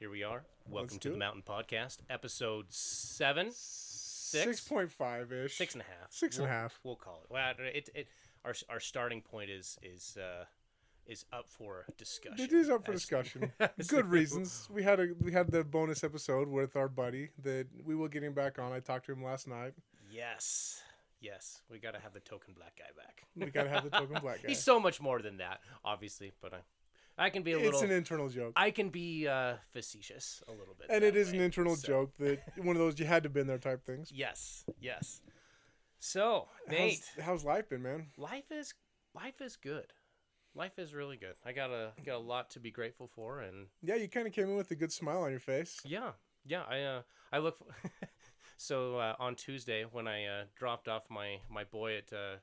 here we are. Welcome to the. Mountain Podcast, episode seven, Six point five ish. six and half, Six and a We'll- half. We'll call it. Well, it, it our our starting point is is uh, is up for discussion. It is up for As- discussion. Good reasons. We had a we had the bonus episode with our buddy that we will get him back on. I talked to him last night. Yes, yes, we got to have the token black guy back. We gotta have the token black guy. He's so much more than that, obviously, but I, I can be a it's little. an internal joke. I can be uh, facetious a little bit, and it is an internal so- joke that one of those you had to been there type things. Yes, yes. So Nate, How's, how's life been, man? life is life is good. Life is really good. I got a got a lot to be grateful for, and Yeah, you kind of came in with a good smile on your face. yeah, yeah. I uh, I look. so uh, on Tuesday when I uh, dropped off my my boy at uh,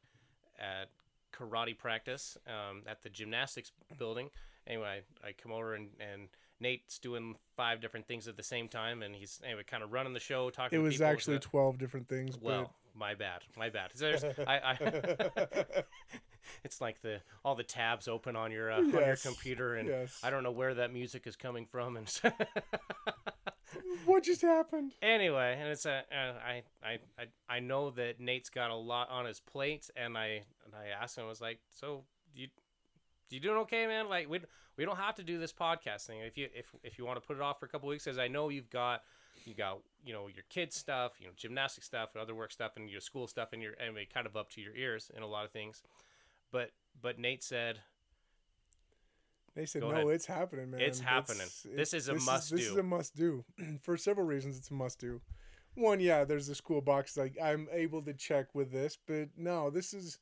at karate practice um, at the gymnastics building. Anyway, I, I come over and, and Nate's doing five different things at the same time, and he's anyway kind of running the show, talking. It was actually so- twelve different things. well, my bad, my bad. I, I, it's like the all the tabs open on your uh, on your computer, and yes. I don't know where that music is coming from. And what just happened? anyway, and it's a uh, I, I I I know that Nate's got a lot on his plate, and I and I asked him, I was like, so you you doing okay, man? Like we we don't have to do this podcast thing if you if if you want to put it off for a couple weeks, because I know you've got you got you know your kids stuff, you know gymnastic stuff, and other work stuff, and your school stuff, and your anyway kind of up to your ears in a lot of things. But but Nate said They said no, ahead. it's happening, man. It's happening. This is a this must This is a must do for several reasons. It's a must do. One, yeah, there's the school box. Like I'm able to check with this, but no, this is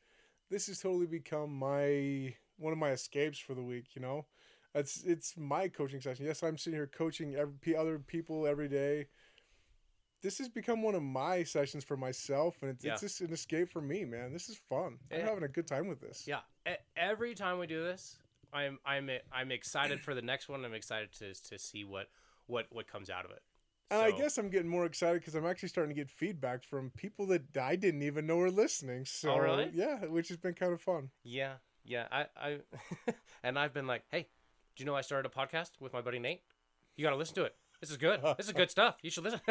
this has totally become my one of my escapes for the week. You know, it's it's my coaching session. Yes, I'm sitting here coaching every, other people every day. This has become one of my sessions for myself, and it's, Yeah. it's just an escape for me, man. This is fun. I'm Eh. having a good time with this. Yeah. Every time we do this, I'm I'm I'm excited for the next one. I'm excited to to see what what what comes out of it. And I guess I'm getting more excited because I'm actually starting to get feedback from people that I didn't even know were listening. So Oh, really? yeah, which has been kind of fun. yeah, yeah. I I and I've been like, hey, do you know I started a podcast with my buddy Nate? You got to listen to it. This is good. This is good stuff. You should listen.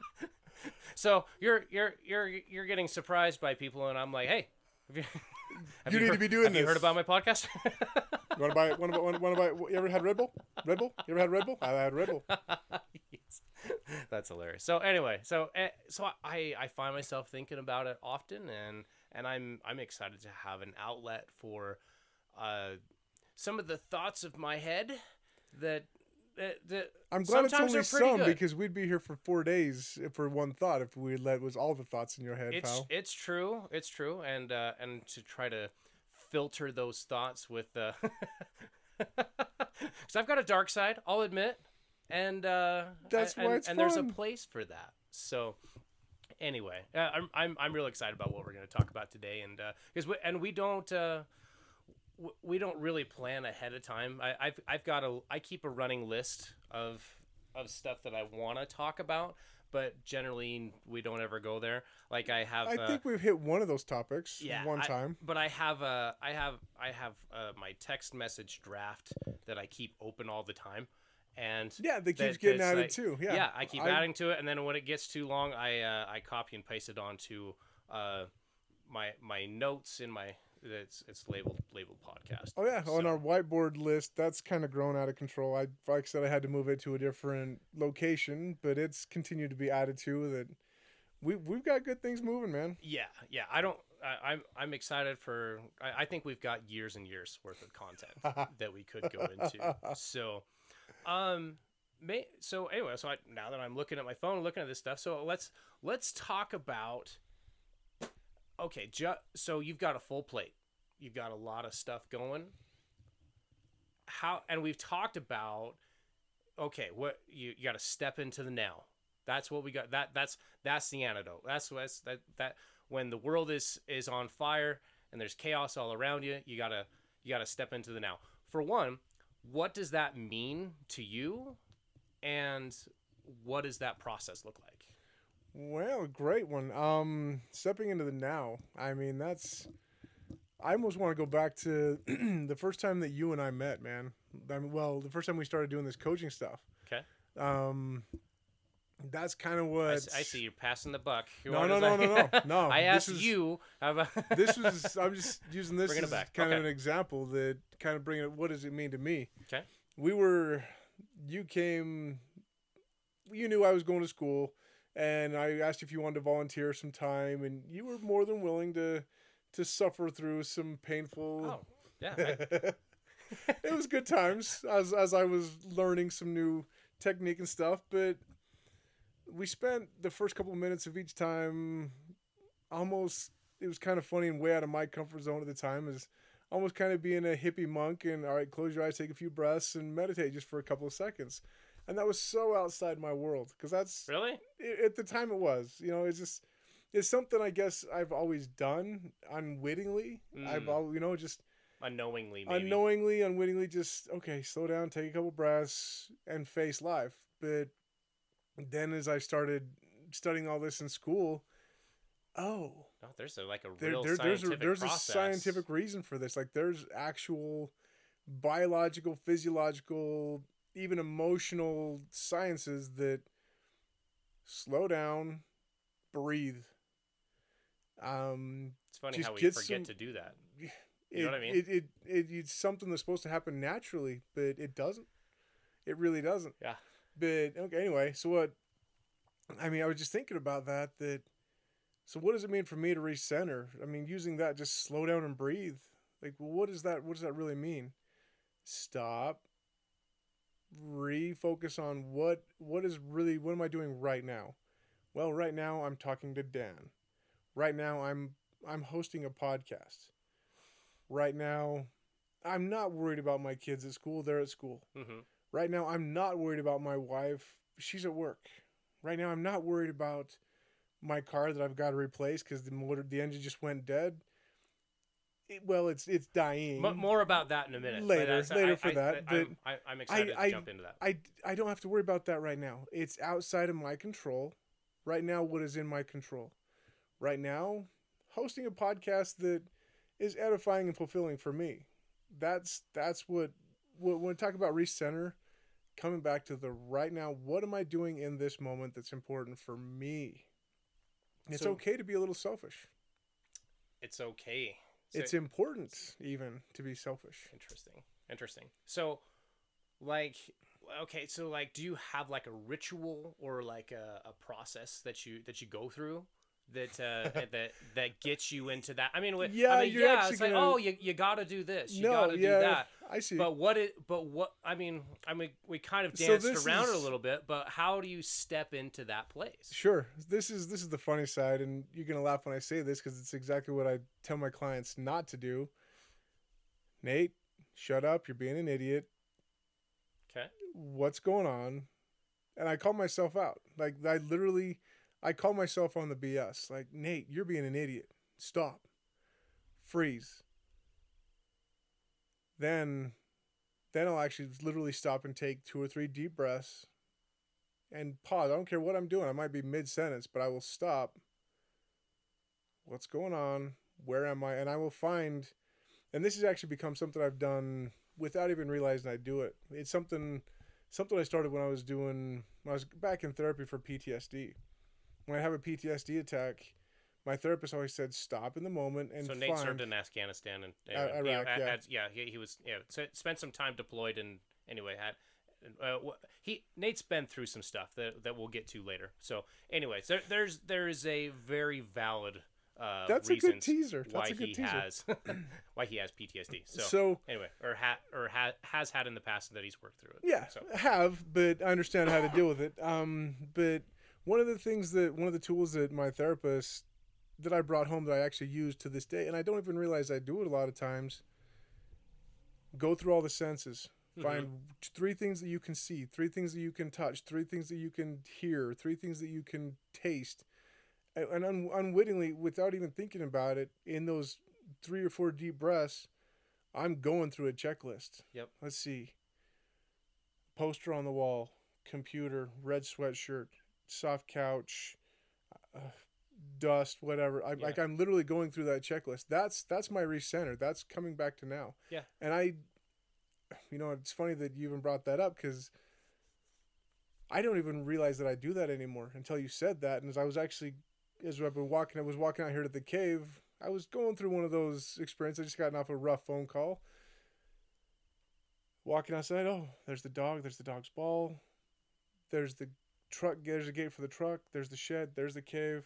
so you're you're you're you're getting surprised by people, and I'm like, hey. Have you, have You need to be doing have you heard about my podcast? You want to buy? To, want to, want to buy? You ever had Red Bull? Red Bull? You ever had Red Bull? I had Red Bull. Yes. That's hilarious. So anyway, so eh, so I I find myself thinking about it often, and and I'm I'm excited to have an outlet for uh, some of the thoughts of my head that that, that I'm glad it's only some good. because we'd be here for four days for one thought if we let was all the thoughts in your head, it's pal. it's true, it's true, and uh, and to try to filter those thoughts with uh, because I've got a dark side, I'll admit, and uh, That's and, why it's and there's a place for that. So anyway, uh, I'm I'm I'm real excited about what we're going to talk about today, and because we, and we don't. Uh, w- we don't really plan ahead of time. I, I've I've got a I keep a running list of of stuff that I want to talk about, but generally we don't ever go there. Like I have, I uh, think we've hit one of those topics yeah, one I- time. but I have a I have I have uh, my text message draft that I keep open all the time, and Yeah, that keeps that- getting added like- too. Yeah, yeah, I keep I- adding to it, and then when it gets too long, I uh, I copy and paste it onto uh, my my notes in my it's it's labeled labeled podcast. Oh yeah, on our whiteboard list, that's kind of grown out of control. I like I said, I had to move it to a different location, but it's continued to be added to. That we we've got good things moving, man. Yeah, yeah. I don't. I, I'm I'm excited for. I, I think we've got years and years worth of content that we could go into. So, um, may so anyway. So I, now that I'm looking at my phone, looking at this stuff. So let's let's talk about. Okay, ju- so you've got a full plate. You've got a lot of stuff going. How and we've talked about. Okay, what you you got to step into the now. That's what we got. That that's that's the antidote. That's what's that that when the world is is on fire and there's chaos all around you, you gotta you gotta step into the now. For one, what does that mean to you, and what does that process look like? Well, great one. Um, stepping into the now. I mean, that's. I almost want to go back to the first time that you and I met, man. I mean, well, the first time we started doing this coaching stuff. Okay. Um, that's kind of I, what s- I see you're passing the buck. You No, no, no, no, no, no. I asked is- you. About this was I'm just using this as back. kind of an example that kind of bringing it. What does it mean to me? Okay. We were, you came, you knew I was going to school, and I asked if you wanted to volunteer some time, and you were more than willing to, to suffer through some painful. Oh, yeah. I- it was good times as as I was learning some new technique and stuff, but we spent the first couple of minutes of each time almost it was kind of funny and way out of my comfort zone at the time is almost kind of being a hippie monk and all right close your eyes take a few breaths and meditate just for a couple of seconds and that was so outside my world because that's really? i- at the time it was you know it's just it's something i guess i've always done unwittingly i've Mm. al- you know just Unknowingly, maybe. unknowingly, unwittingly, just okay, slow down, take a couple breaths, and face life. But then, as I started studying all this in school, oh, No, there's a, like a there, real there, there's a scientific there's process. a scientific reason for this. Like, there's actual biological, physiological, even emotional sciences that slow down, breathe. Um, It's funny how we forget some- to do that. it, know what I mean? It, it, it, it's something that's supposed to happen naturally, but it doesn't. It really doesn't. Yeah. But okay, anyway, so what? I mean, I was just thinking about that. That so, what does it mean for me to recenter? I mean, using that, just slow down and breathe. Like, well, what does that? What does that really mean? Stop. Refocus on what what is really what am I doing right now? Well, right now I'm talking to Dan. Right now I'm I'm hosting a podcast. Right now, I'm not worried about my kids at school. They're at school. hmm Right now, I'm not worried about my wife. She's at work. Right now, I'm not worried about my car that I've got to replace because the motor, the engine just went dead. It, well, it's it's dying. M- more about that in a minute. but Later- later I, for I, that, I, but I'm, I, I'm excited I- to jump into that. I, I don't have to worry about that right now. It's outside of my control. Right now, what is in my control? Right now, hosting a podcast that is edifying and fulfilling for me. That's that's what, what when I talk about recenter, coming back to the right now, what am I doing in this moment that's important for me? It's So- okay to be a little selfish. It's okay. So- it's important even to be selfish. Interesting. Interesting. So, like, okay, so like, do you have like a ritual or like a, a process that you that you go through that uh, that that gets you into that? I mean, Yeah, I mean, yeah, it's like, gonna- oh, you, you got to do this, you no, got to yeah, do that. I see. But what it, but what I mean, I mean, we kind of danced this around it a little bit, but how do you step into that place? Sure. This is this is the funny side, and you're gonna laugh when I say this because it's exactly what I tell my clients not to do. Nate, shut up! You're being an idiot. Okay. What's going on? And I call myself out. Like I literally, I call myself on the BS. Like Nate, you're being an idiot. Stop. Freeze. Then, then I'll actually literally stop and take two or three deep breaths and pause. I don't care what I'm doing. I might be mid sentence, but I will stop. What's going on? Where am I? And I will find, and this has actually become something I've done without even realizing I do it. It's something, something I started when I was doing, when I was back in therapy for PTSD. When I have a PTSD attack, my therapist always said, "Stop in the moment and so find." Nate served in Afghanistan and Uh, anyway, you know, Iraq, had- yeah. had- yeah, he, he was yeah, so spent some time deployed and anyway had uh, he Nate's been through some stuff that that we'll get to later. So anyways, there, there's there is a very valid uh, That's a good teaser. why a good he teaser. has why he has PTSD. So, so anyway, or ha, or ha, has had in the past that he's worked through it. Yeah, So have, but I understand how to deal with it. Um, but one of the things that one of the tools that my therapist that I brought home that I actually use to this day, and I don't even realize I do it a lot of times. Go through all the senses. Mhm. Find three things that you can see, three things that you can touch, three things that you can hear, three things that you can taste, and, and un- unwittingly, without even thinking about it, in those three or four deep breaths, I'm going through a checklist. Yep. Let's see. Poster on the wall, computer, red sweatshirt, soft couch, uh, dust, whatever. I, Yeah. Like I'm literally going through that checklist. That's that's my recenter. That's coming back to now. Yeah. And I, you know, it's funny that you even brought that up because I don't even realize that I do that anymore until you said that. And as I was actually, as I've been walking, I was walking out here to the cave. I was going through one of those experiences. I just gotten off a rough phone call. Walking outside, oh, there's the dog. There's the dog's ball. There's the truck. There's a gate for the truck. There's the shed. There's the cave.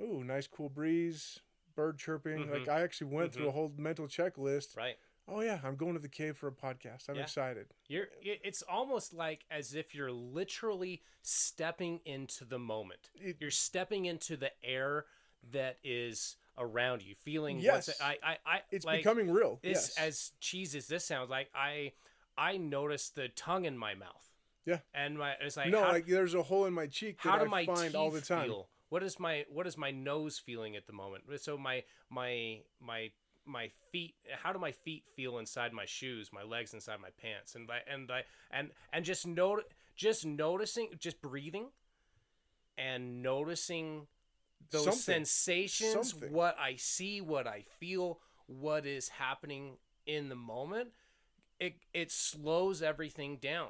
Ooh, nice cool breeze. Bird chirping. Mhm. Like I actually went through a whole mental checklist. Right. Oh yeah, I'm going to the cave for a podcast. I'm Yeah. excited. You're. It's almost like as if you're literally stepping into the moment. It- You're stepping into the air that is around you, feeling. Yes. What's, I. I. I. It's like, becoming real. This, yes. as cheesy as this sounds, like I. I noticed the tongue in my mouth. Yeah. And my. It's like. no, how, like there's a hole in my cheek that I find all the time. feel? What is my what is my nose feeling at the moment? So my my my my feet how do my feet feel inside my shoes, my legs inside my pants and I and I and and just note just noticing just breathing and noticing those Something. sensations, Something. what I see, what I feel, what is happening in the moment, it it slows everything down.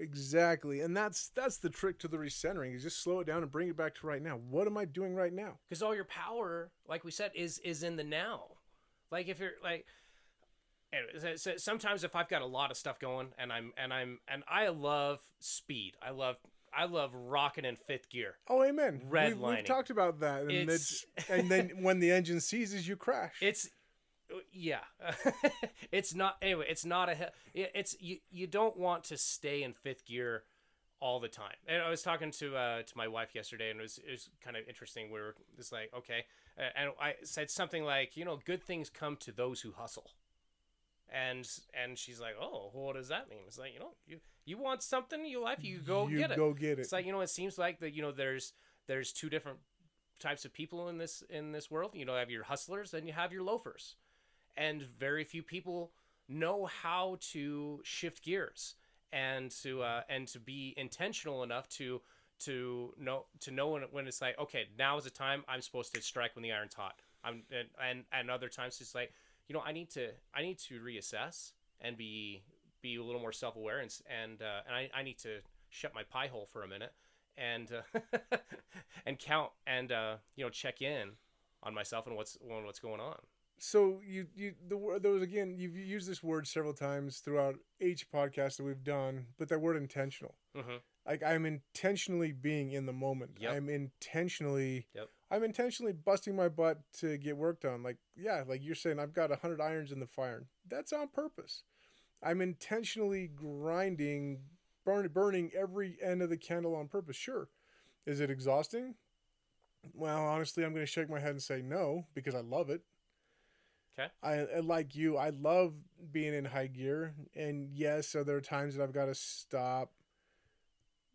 Exactly, and that's that's the trick to the recentering is just slow it down and bring it back to right now. What am I doing right now? because all your power like we said is is in the now like if you're like anyway, so, so sometimes if i've got a lot of stuff going and i'm and i'm and i love speed i love i love rocking in fifth gear Oh, amen. We've, Redlining. we've talked about that, and It's- it's, and then when the engine seizes, you crash. it's yeah. It's not anyway it's not a it's you you don't want to stay in fifth gear all the time. And i was talking to uh to my wife yesterday and it was it was kind of interesting we were just like okay and i said something like you know good things come to those who hustle. And and she's like oh what does that mean? It's like you know you you want something in your life you go you get it. go get it. it's like you know it seems like that you know there's there's two different types of people in this in this world. You know you have your hustlers and you have your loafers and very few people know how to shift gears and to uh, and to be intentional enough to to know to know when, when it's like okay now is the time I'm supposed to strike when the iron's hot I'm and and, and other times it's like you know I need to I need to reassess and be be a little more self aware and and uh, and I, I need to shut my pie hole for a minute and uh, and count and uh, you know check in on myself and what's on what's going on. So you you the was again you've used this word several times throughout each podcast that we've done, but that word intentional. Mm-hmm. Like I'm intentionally being in the moment. Yep. I'm intentionally. Yep. I'm intentionally busting my butt to get work done. Like yeah, like you're saying, I've got a hundred irons in the fire. That's on purpose. I'm intentionally grinding, burn, burning every end of the candle on purpose. Sure, is it exhausting? Well, honestly, I'm going to shake my head and say no because I love it. Okay. I, like you. I love being in high gear, and yes, so there are times that I've got to stop.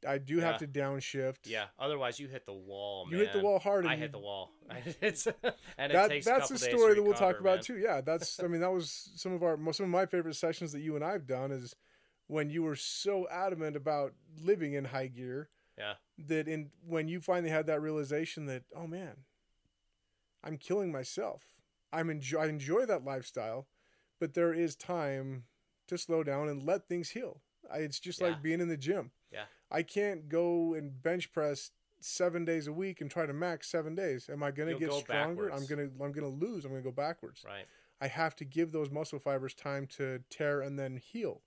I do Yeah. have to downshift. Yeah. Otherwise, you hit the wall. you hit the wall hard. I hit the wall. it's and it that, takes that's a story to that we'll talk about man. too. Yeah, that's. I mean, that was some of our some of my favorite sessions that you and I've done is when you were so adamant about living in high gear. Yeah. That in when you finally had that realization that oh man, I'm killing myself. I'm enjoy I enjoy that lifestyle, but there is time to slow down and let things heal. I, it's just Yeah. like being in the gym. Yeah. I can't go and bench press seven days a week and try to max seven days. Am I gonna You'll get go stronger? backwards. I'm gonna I'm gonna lose. I'm gonna go backwards. Right. I have to give those muscle fibers time to tear and then heal,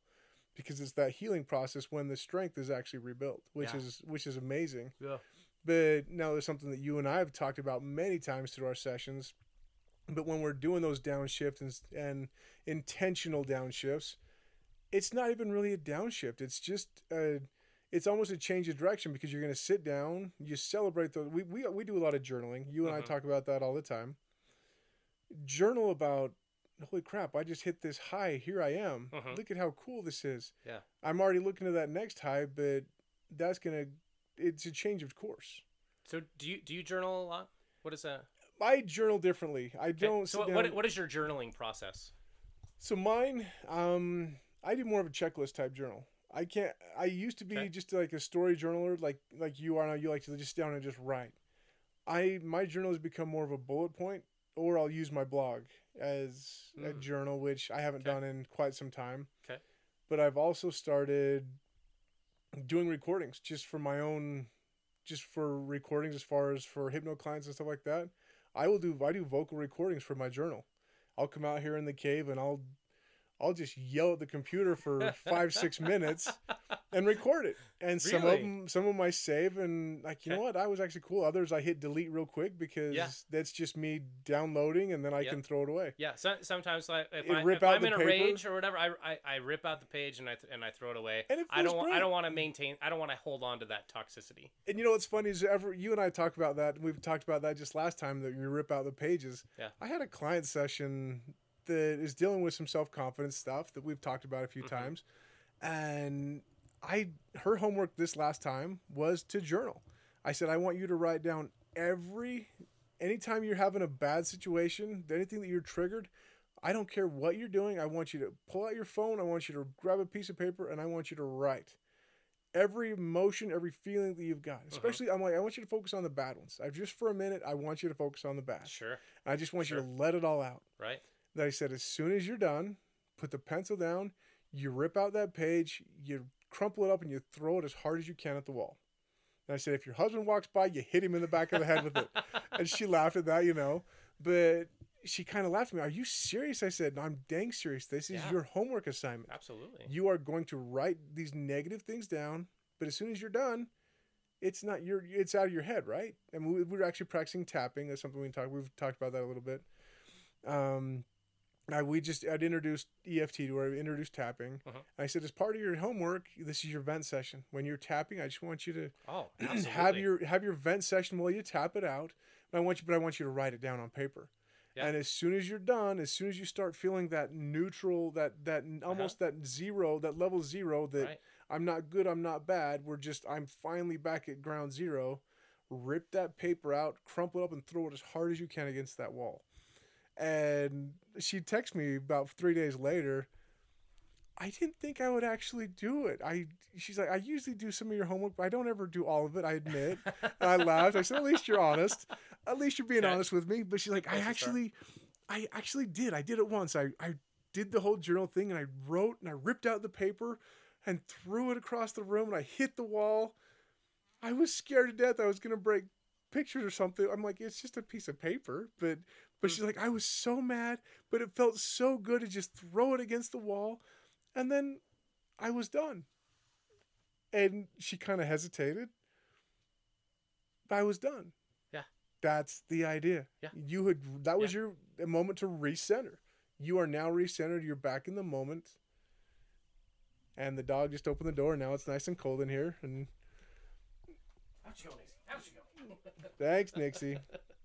because it's that healing process when the strength is actually rebuilt, which Yeah. is which is amazing. Yeah. But now there's something that you and I have talked about many times through our sessions. But when we're doing those downshifts and, and intentional downshifts, it's not even really a downshift. It's just a, it's almost a change of direction because you're going to sit down, you celebrate the. We, we, we do a lot of journaling. You and I Mhm. talk about that all the time. Journal about, holy crap, I just hit this high. Here I am. Mhm. Look at how cool this is. Yeah. I'm already looking to that next high, but that's going to, it's a change of course. So do you do you journal a lot? What is that? I journal differently. I Okay, don't. So what, what what is your journaling process? So mine, um, I do more of a checklist type journal. I can't. I used to be Okay. just like a story journaler, like like you are now. You like to just sit down and just write. I my journal has become more of a bullet point or I'll use my blog as a Mm. journal, which I haven't Okay. done in quite some time. Okay. But I've also started doing recordings just for my own, just for recordings as far as for hypno clients and stuff like that. I will do I do vocal recordings for my journal. I'll come out here in the cave and I'll I'll just yell at the computer for five six minutes and record it. And some of them, some of them I save, and like you know what, I was actually cool. Others I hit delete real quick because Yeah. that's just me downloading, and then I Yeah. can throw it away. Yeah, so, sometimes like if, I, rip if out I'm the in a paper. rage or whatever, I, I, I rip out the page and I th- and I throw it away. And it I don't want I don't want to maintain I don't want to hold on to that toxicity. And you know what's funny is ever you and I talked about that. We've talked about that just last time that you rip out the pages. Yeah. I had a client session that is dealing with some self confidence stuff that we've talked about a few Mhm. times, and I her homework this last time was to journal. I said I want you to write down every anytime you're having a bad situation, anything that you're triggered. I don't care what you're doing. I want you to pull out your phone. I want you to grab a piece of paper and I want you to write every emotion, every feeling that you've got. Especially, I'm like, I want you to focus on the bad ones. I just for a minute, I want you to focus on the bad. Sure, I just want you to let it all out. right? That I said, as soon as you're done, put the pencil down, you rip out that page, you crumple it up, and you throw it as hard as you can at the wall. And I said, if your husband walks by, you hit him in the back of the head with it. And she laughed at that, you know. But she kind of laughed at me. Are you serious? I said, no, I'm dang serious. This is Yeah. your homework assignment. Absolutely. You are going to write these negative things down, but as soon as you're done, it's not your it's out of your head, right? And we, we were actually practicing tapping. That's something we talked we've talked about that a little bit. Um, I, we just I'd introduced EFT to where I introduced tapping. Uh-huh. And I said, as part of your homework, this is your vent session. When you're tapping, I just want you to Oh, have your have your vent session while you tap it out. And I want you, but I want you to write it down on paper. Yeah. And as soon as you're done, as soon as you start feeling that neutral, that that almost that zero, that level zero, that Right. I'm not good, I'm not bad. We're just I'm finally back at ground zero. Rip that paper out, crumple it up, and throw it as hard as you can against that wall. And she texted me about three days later. I didn't think I would actually do it. I she's like, I usually do some of your homework, but I don't ever do all of it. I admit. And I laughed. I said, at least you're honest. At least you're being Okay. honest with me. But she's like, I Yes, actually, I actually did. I did it once. I I did the whole journal thing, and I wrote and I ripped out the paper and threw it across the room, and I hit the wall. I was scared to death. I was gonna break pictures or something. I'm like, it's just a piece of paper, but but mm-hmm. she's like, I was so mad, but it felt so good to just throw it against the wall, and then I was done. And she kind of hesitated. But I was done. Yeah. That's the idea. Yeah. You had that was your a moment to recenter. You are now recentered. You're back in the moment. And the dog just opened the door. Now it's nice and cold in here. And How's she going, Nixie? How's she going? thanks, Nixie.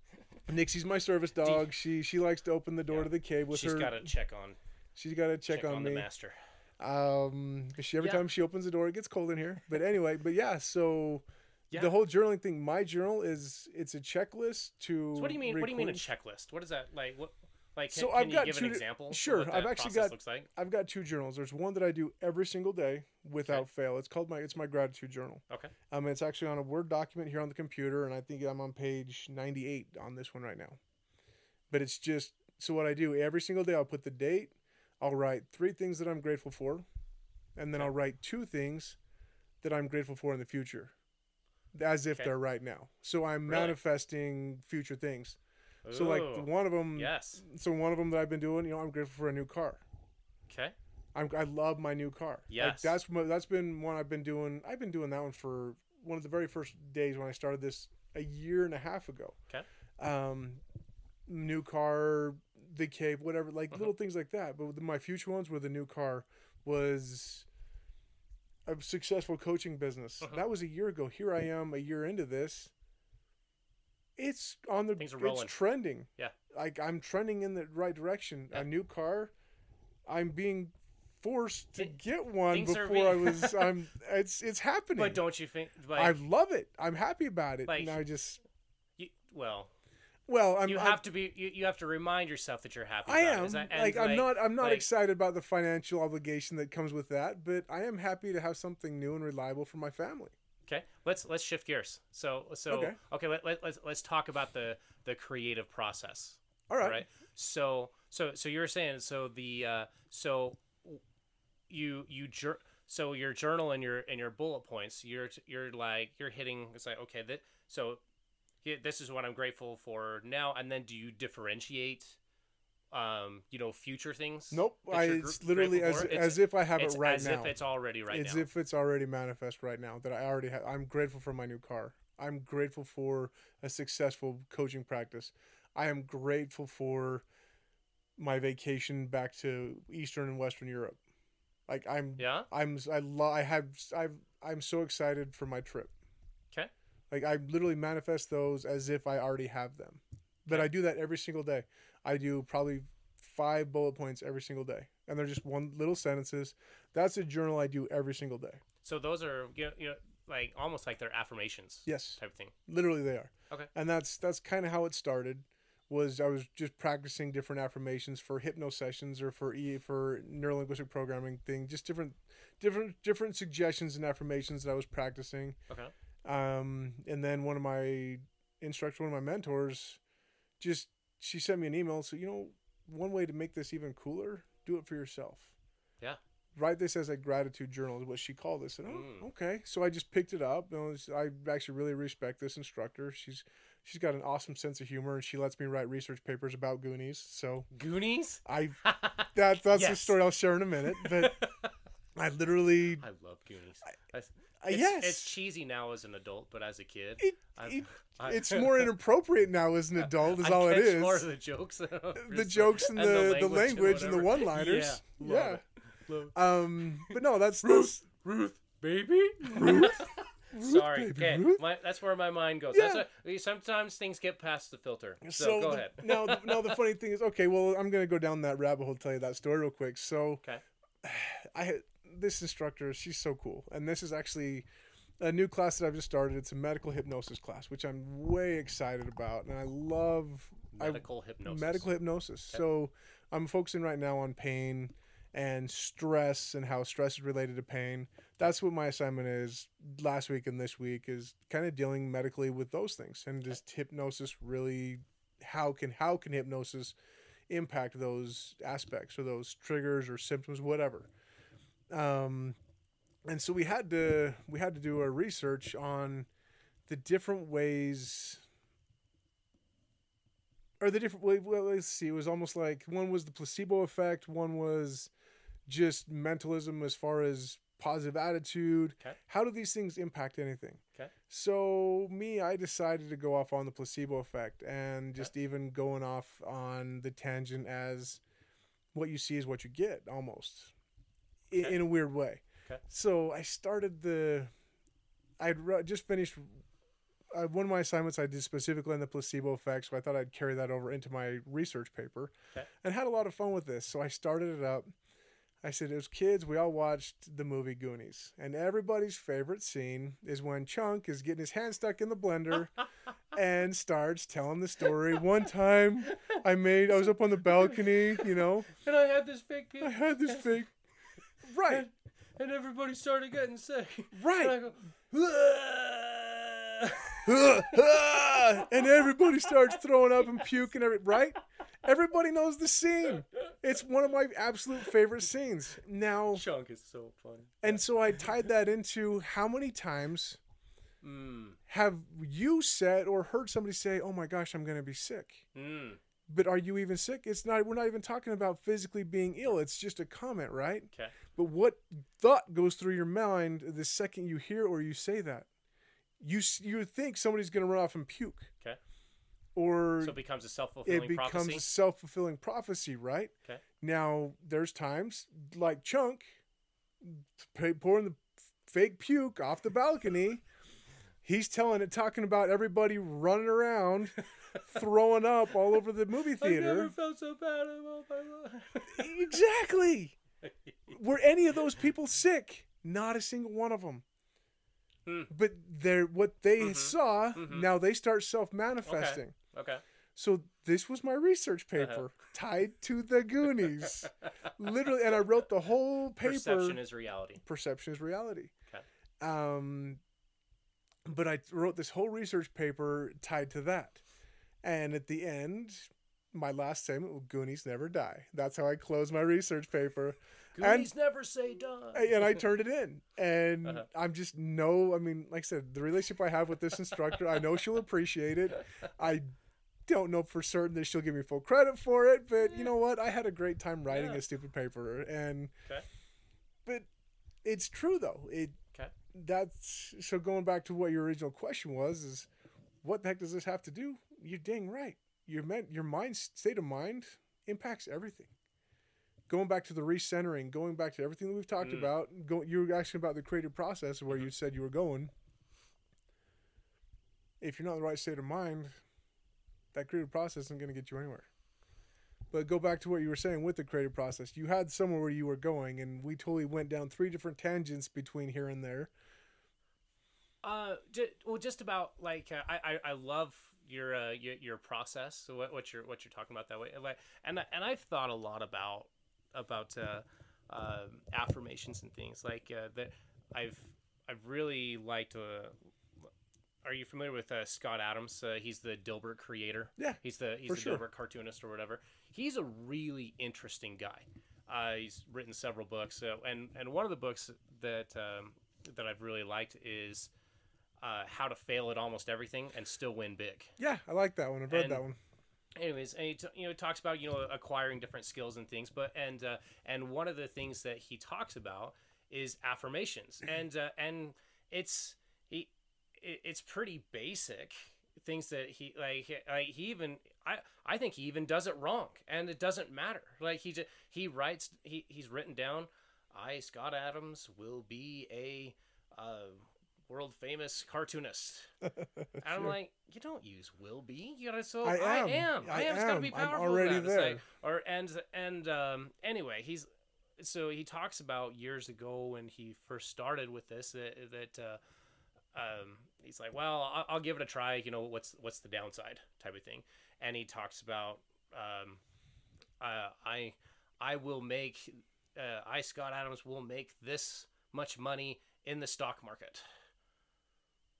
Nixie's my service dog. She she likes to open the door Yeah. to the cave with She's her. She's got to check on she's got to check, check, on, on me. the master. Um, she every Yeah. time she opens the door, it gets cold in here. But anyway, but yeah. So Yeah. the whole journaling thing. My journal is it's a checklist to. So what do you mean? What do you mean a checklist? What is that like? What like? Can, So can I've you got give two an example? sure, I've actually got- like I've got two journals. There's one that I do every single day without fail. It's called my it's my gratitude journal. okay. Um, it's actually on a Word document here on the computer, and I think I'm on page 98 on this one right now. But it's just so what I do every single day. I'll put the date. I'll write three things that I'm grateful for, and then Okay. I'll write two things that I'm grateful for in the future, as if Okay. they're right now. So I'm Really? manifesting future things. So like one of them. yes. So one of them that I've been doing, you know, I'm grateful for a new car. Okay. I'm, I love my new car. Like, Yes. that's that's been one I've been doing. I've been doing that one for one of the very first days when I started this a year and a half ago. Okay. Um, new car, the cave, whatever, like Uh-huh. little things like that. But my future ones were the new car was a successful coaching business. Uh-huh. That was a year ago. Here I am, a year into this. It's on the. Things are it's trending. Yeah. Like I'm trending in the right direction. Yeah. A new car. I'm being forced to get one things before I was. I'm. It's it's happening. But don't you think? Like, I love it. I'm happy about it. Like, and I just. you, well, Well, I'm. you I'm- have to be. You, you have to remind yourself that you're happy. I am that- like I'm not I'm not like- excited about the financial obligation that comes with that, but I am happy to have something new and reliable for my family. Okay, let's let's shift gears. So so Okay. okay, let, let, let's let's talk about the the creative process All right. right? So so so you're saying so the uh, so you you jur- so your journal and your and your bullet points you're you're like you're hitting it's like okay that so this is what I'm grateful for now and then do you differentiate um you know future things Nope. I, it's literally as? It's- as if I have it right as now. if it's already right it's now if it's already manifest right now that I already have. I'm grateful for my new car. I'm grateful for a successful coaching practice. I am grateful for my vacation back to Eastern and Western Europe. Like I'm, yeah I'm, I love, I have, I've, I'm so excited for my trip. Okay. Like I literally manifest those as if I already have them. But 'Kay. I do that every single day. I do probably five bullet points every single day, and they're just one little sentences. That's a journal I do every single day. so those are you know, you know like almost like they're affirmations Yes, type of thing literally they are. Okay. And that's that's kind of how it started. Was I was just practicing different affirmations for hypno sessions or for e for neurolinguistic programming thing, just different different different suggestions and affirmations that I was practicing. okay Um, and then one of my instructors, one of my mentors, just she sent me an email. So you know, one way to make this even cooler, do it for yourself. Yeah. Write this as a gratitude journal is what she called this. And oh, Mm. okay. So I just picked it up. Was- I actually really respect this instructor. She's she's got an awesome sense of humor, and she lets me write research papers about Goonies. So Goonies I that that's the story I'll share in a minute. But I literally I love Goonies. Uh, it's, yes, it's cheesy now as an adult, but as a kid, It- it- it's more inappropriate now as an adult. Is I all it catch is. More of the jokes, the jokes and, the, the language and the one liners. Yeah, Yeah. love it. Love- Um, but no, that's that's Ruth, baby. Ruth, Sorry, baby, okay. Ruth. My, that's where my mind goes. Yeah. That's what, sometimes things get past the filter. So, go the, ahead. now, now the funny thing is, okay, well, I'm gonna go down that rabbit hole, to tell you that story real quick. So, Okay. I had this instructor. She's so cool, and this is actually a new class that I've just started. It's a medical hypnosis class, which I'm way excited about, and I love. I- Medical hypnosis. Medical hypnosis. Okay. So I'm focusing right now on pain and stress and how stress is related to pain. That's what my assignment is last week and this week is kind of dealing medically with those things and just hypnosis really how can how can hypnosis impact those aspects or those triggers or symptoms whatever. Um and so we had to we had to do a research on the different ways or the different way well, let's see it was almost like one was the placebo effect one was just mentalism as far as positive attitude Okay. how do these things impact anything Okay. so me i decided to go off on the placebo effect and just even going off on the tangent as what you see is what you get almost i- Okay. in a weird way Okay. so i started the i'd ru- just finished uh, one of my assignments I did specifically on the placebo effect, so I thought I'd carry that over into my research paper, Okay. and had a lot of fun with this. So I started it up. I said, as kids, we all watched the movie Goonies, and everybody's favorite scene is when Chunk is getting his hand stuck in the blender and starts telling the story. One time, I made, I was up on the balcony, you know, And I had this fake I had this fake, right, And, and everybody started getting sick. And right. I go, and everybody starts throwing up and puking. Every, right? Everybody knows the scene. It's one of my absolute favorite scenes. Now, Chunk is so funny. and so I tied that into how many times Mm, have you said or heard somebody say, "Oh my gosh, I'm going to be sick." mm, But are you even sick? It's not. We're not even talking about physically being ill. It's just a comment, right? okay. But what thought goes through your mind the second you hear or you say that? You you think somebody's going to run off and puke. Okay. Or So it becomes a self fulfilling. it becomes prophecy. a self fulfilling prophecy, right? Okay. Now there's times like Chunk pouring the fake puke off the balcony. He's telling it, talking about everybody running around, throwing up all over the movie theater. I never felt so bad about my life. Exactly. Were any of those people sick? Not a single one of them. Hmm. But they're what they Mhm. saw. Mhm. Now they start self manifesting. okay. So this was my research paper tied to the Goonies, literally, and I wrote the whole paper. Perception is reality. Perception is reality. Okay. Um, but I wrote this whole research paper tied to that, and at the end, my last statement will Goonies never die. That's how I close my research paper. Goonies never say die. and I turned it in. And Uh-huh. I'm just no, I mean, like I said, the relationship I have with this instructor, I know she'll appreciate it. I don't know for certain that she'll give me full credit for it, but you know what? I had a great time writing Yeah. a stupid paper and Okay. but it's true though. It. That's so going back to what your original question was is what the heck does this have to do? You're dang right. Your meant your mind state of mind impacts everything. Going back to the recentering, going back to everything that we've talked Mm. about, go, you were asking about the creative process where you said you were going. If you're not in the right state of mind, that creative process isn't going to get you anywhere. But go back to what you were saying with the creative process. You had somewhere where you were going, and we totally went down three different tangents between here and there. Uh, j- well, just about like uh, I, I I love your uh your, your process. So what what you're what you're talking about that way, like and and I've thought a lot about about uh, um affirmations and things like uh, that. I've I've really liked. Uh, are you familiar with uh, Scott Adams? Uh, he's the Dilbert creator. Yeah, he's the he's the sure. Dilbert cartoonist or whatever. He's a really interesting guy. Uh, he's written several books, uh, and and one of the books that um, that I've really liked is uh, How to Fail at Almost Everything and Still Win Big. Yeah, I like that one. I've read And- that one. Anyways, and he t- you know talks about you know acquiring different skills and things, but and uh, and one of the things that he talks about is affirmations, and uh, and it's he it, it's pretty basic things that he like like he even I I think he even does it wrong, and it doesn't matter. Like he just he writes he he's written down, I Scott Adams will be a uh, world famous cartoonist. And I'm Sure. like, you don't use will be. You gotta so I I am. am. I I am. It's gotta be am. I'm already than that. It's there. like- or and and um anyway, he's so he talks about years ago when he first started with this that that uh, um he's like, well, I'll, I'll give it a try. You know, what's what's the downside type of thing, and he talks about um uh, I I will make uh, I Scott Adams will make this much money in the stock market.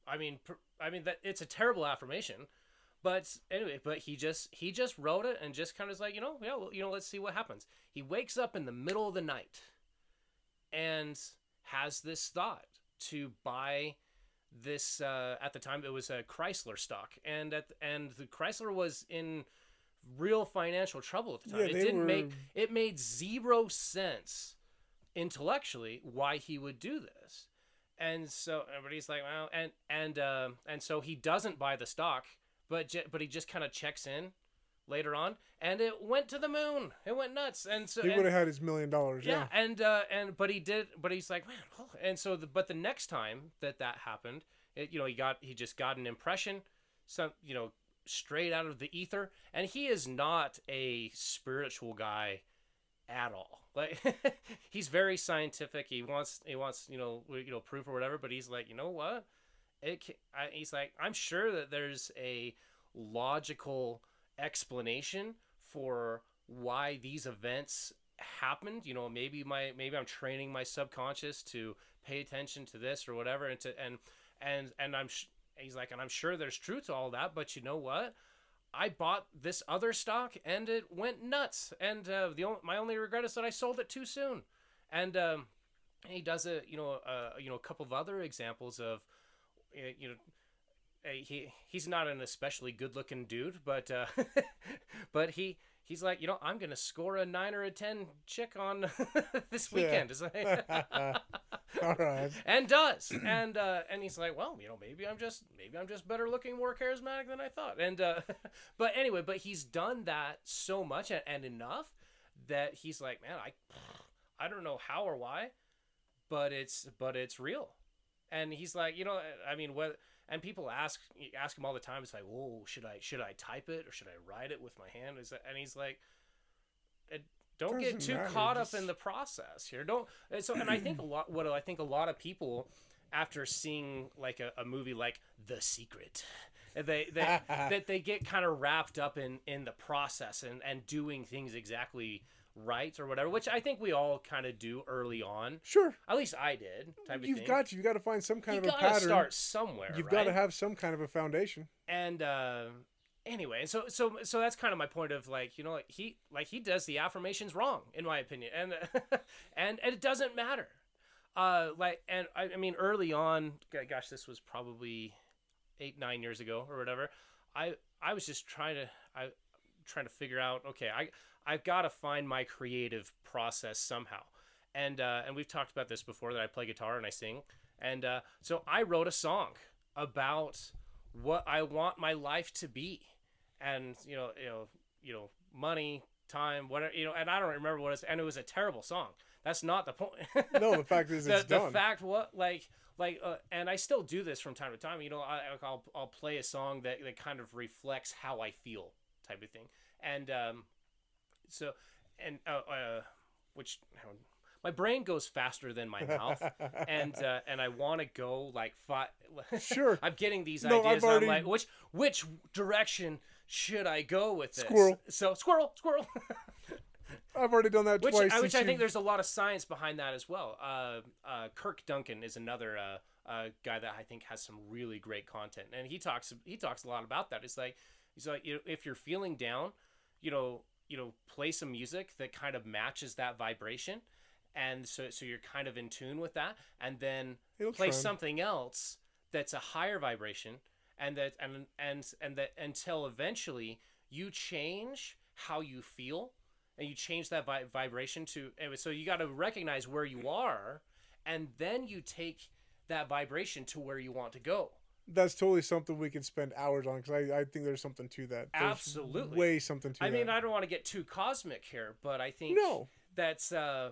I mean, pr- I mean that it's a terrible affirmation, but anyway, but he just he just wrote it and just kind of like you know yeah well, you know let's see what happens. He wakes up in the middle of the night and has this thought to buy this uh, at the time it was a Chrysler stock and at and the Chrysler was in real financial trouble at the time. Yeah, it didn't were- make it made zero sense intellectually why he would do this. And so everybody's like, well, and and uh, and so he doesn't buy the stock, but ju- but he just kind of checks in later on, and it went to the moon. It went nuts, and so He would have had his million dollars. yeah, Yeah. and uh, and but he did, but he's like, man, oh," and so the, but the next time that that happened, it, you know, he got he just got an impression, some you know, straight out of the ether, and he is not a spiritual guy at all. Like he's very scientific. He wants he wants you know you know proof or whatever, but he's like, you know what? It ca- I, he's like, I'm sure that there's a logical explanation for why these events happened. You know maybe my maybe i'm training my subconscious to pay attention to this or whatever and to and and and i'm sh- he's like and i'm sure there's truth to all that but you know what? I bought this other stock and it went nuts and uh, the only, my only regret is that i sold it too soon. And um he does a you know uh, you know a couple of other examples of uh, you know he he's not an especially good looking dude, but uh, but he he's like you know I'm gonna score a nine or a ten chick on this weekend, It's like- All right. and does. And uh, and he's like well you know maybe I'm just maybe I'm just better looking, more charismatic than I thought, and uh, but anyway, but he's done that so much and, and enough that he's like man I I don't know how or why, but it's but it's real. And he's like you know i mean what and people ask ask him all the time. It's like whoa should i should i type it or should i write it with my hand? Is that, and he's like don't get too matter, caught just- up in the process here. Don't and so and i think a lot what i think a lot of people after seeing like a, a movie like the secret they, they that they get kind of wrapped up in in the process and and doing things exactly right or whatever which i think we all kind of do early on Sure. at least i did type of You've got to. You've got to find some kind you of a pattern. start somewhere. You've right? got to have some kind of a foundation. and uh, anyway, so so so that's kind of my point of like you know like he like he does the affirmations wrong in my opinion, and and and it doesn't matter. Uh, like and I, I mean early on, gosh, this was probably eight nine years ago or whatever. I I was just trying to I trying to figure out okay I I've got to find my creative process somehow, and uh, and we've talked about this before that I play guitar and I sing, and uh, so I wrote a song about what I want my life to be, and you know you know you know money time whatever you know and I don't remember what it's and it was a terrible song. That's not the point. No, the fact is the, it's the done. fact what like like uh, and I still do this from time to time. You know, I, I'll I'll play a song that that kind of reflects how I feel, type of thing, and um, so and uh, uh which my brain goes faster than my mouth, and uh, and I want to go like five. Sure. I'm getting these No, ideas. already- I'm like, which which direction should I go with this? Squirrel. So squirrel, squirrel. I've already done that which twice. I, which I think you- there's a lot of science behind that as well. Uh, uh, Kirk Duncan is another uh, uh, guy that I think has some really great content, and he talks he talks a lot about that. It's like he's like you know, if you're feeling down, you know you know play some music that kind of matches that vibration, and so so you're kind of in tune with that, and then It'll play trend. something else that's a higher vibration, and that and and and that until eventually you change how you feel and you change that vi- vibration to so you got to recognize where you are and then you take that vibration to where you want to go That's totally something we could spend hours on because I, I think there's something to that. There's Absolutely. way something to i that. mean i don't want to get too cosmic here but i think No. that's uh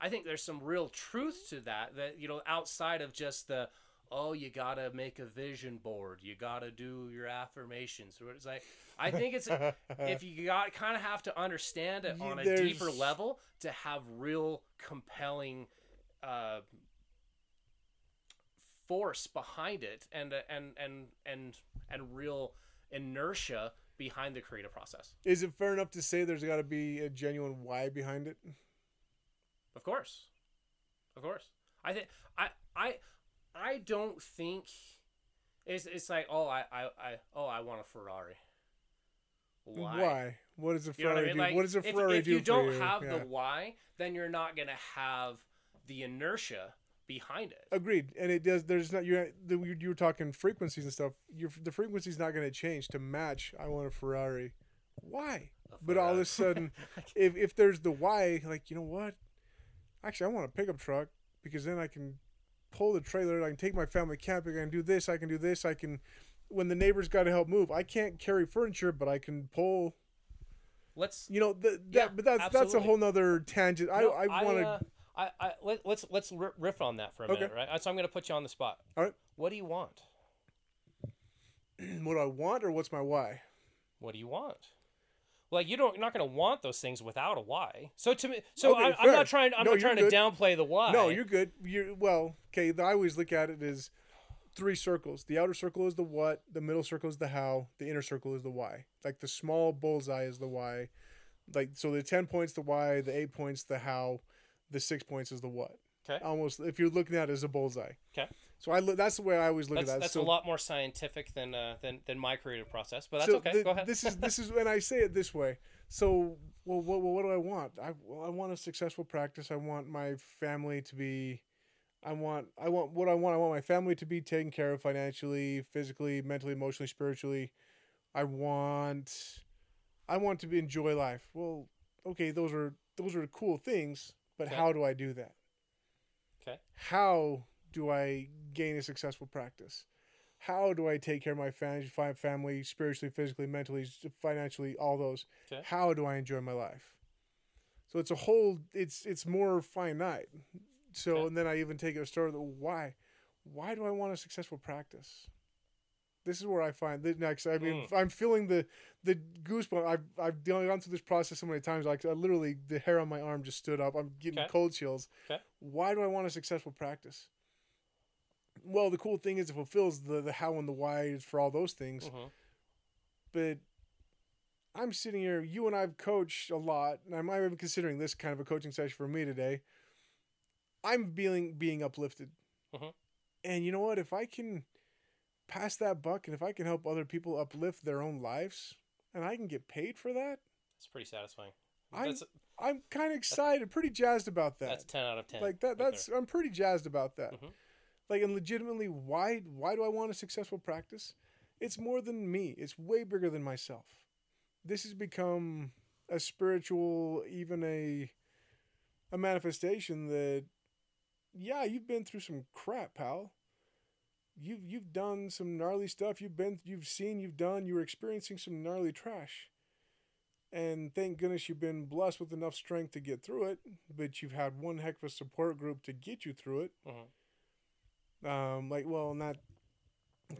i think there's some real truth to that that you know outside of just the oh you gotta make a vision board you gotta do your affirmations or it's like i think it's if you got kind of have to understand it on a there's- deeper level to have real compelling uh, force behind it and uh, and and and and real inertia behind the creative process Is it fair enough to say there's got to be a genuine why behind it? of course of course i think i i i don't think it's, it's like oh I, I i oh i want a ferrari Why? What does a You know what I Ferrari mean? do? Like, what does a if, Ferrari if do you don't you? have Yeah. the why, then you're not gonna have the inertia behind it. Agreed, and it does. There's not you're the, you you were talking frequencies and stuff. Your the frequency's not going to change to match. I want a Ferrari. Why? But all of a sudden, if if there's the why, like you know what? Actually, I want a pickup truck because then I can pull the trailer. I can take my family camping. I can do this. I can do this. I can. When the neighbors got to help move, I can't carry furniture, but I can pull. let's. You know, the, that, Yeah, but that's that's a whole nother tangent. no, I I want to. uh, I, I let, let's let's riff on that for a Okay. minute, right? So I'm gonna put you on the spot. All right. What do you want? what do I want, or what's my why? What do you want? Like you don't, you're not gonna want those things without a why. So to me, so Okay, I, I'm not trying. I'm No, not trying to downplay the why. No, you're good. You're well. Okay, I always look at it as three circles. The outer circle is the what. The middle circle is the how. The inner circle is the why. Like the small bullseye is the why. Like so, the ten points the why. The eight points the how. The six points is the what. Okay. Almost if you're looking at it as a bullseye. Okay. So I look. That's the way I always look That's, at that. that's so, a lot more scientific than uh, than than my creative process, but that's so okay. the- Go ahead. This is this is when I say it this way. So well, what, what do I want? I well, I want a successful practice. I want my family to be. I want I want what I want. I want my family to be taken care of financially, physically, mentally, emotionally, spiritually. I want I want to be enjoy life. Well, okay, those are those are cool things, but Okay. how do I do that? Okay. How do I gain a successful practice? How do I take care of my family, spiritually, physically, mentally, financially, all those? Okay. How do I enjoy my life? So it's a whole. It's it's more finite. So Okay. and then I even take it a story. Of why? Why do I want a successful practice? This is where I find the next. I mean, Mm. I'm feeling the the goosebump. I've I've gone through this process so many times. Like I literally, the hair on my arm just stood up. I'm getting Okay. cold chills. Okay. Why do I want a successful practice? Well, the cool thing is it fulfills the the how and the why for all those things. Mhm. But I'm sitting here. You and I've coached a lot, and I'm even considering this kind of a coaching session for me today. I'm feeling being uplifted, Mhm. and you know what? If I can, pass that buck and if I can help other people uplift their own lives and I can get paid for that, It's pretty satisfying. I'm That's I'm kind of excited, pretty jazzed about that. that's ten out of ten. like that right that's I'm pretty jazzed about that. Mhm. Like and legitimately why why do I want a successful practice? It's more than me. It's way bigger than myself. This has become a spiritual even a a manifestation that yeah, you've been through some crap, pal. You've you've done some gnarly stuff. You've been you've seen, you've done, you're experiencing some gnarly trash. And thank goodness you've been blessed with enough strength to get through it, but you've had one heck of a support group to get you through it. Mhm. Um, like, well, not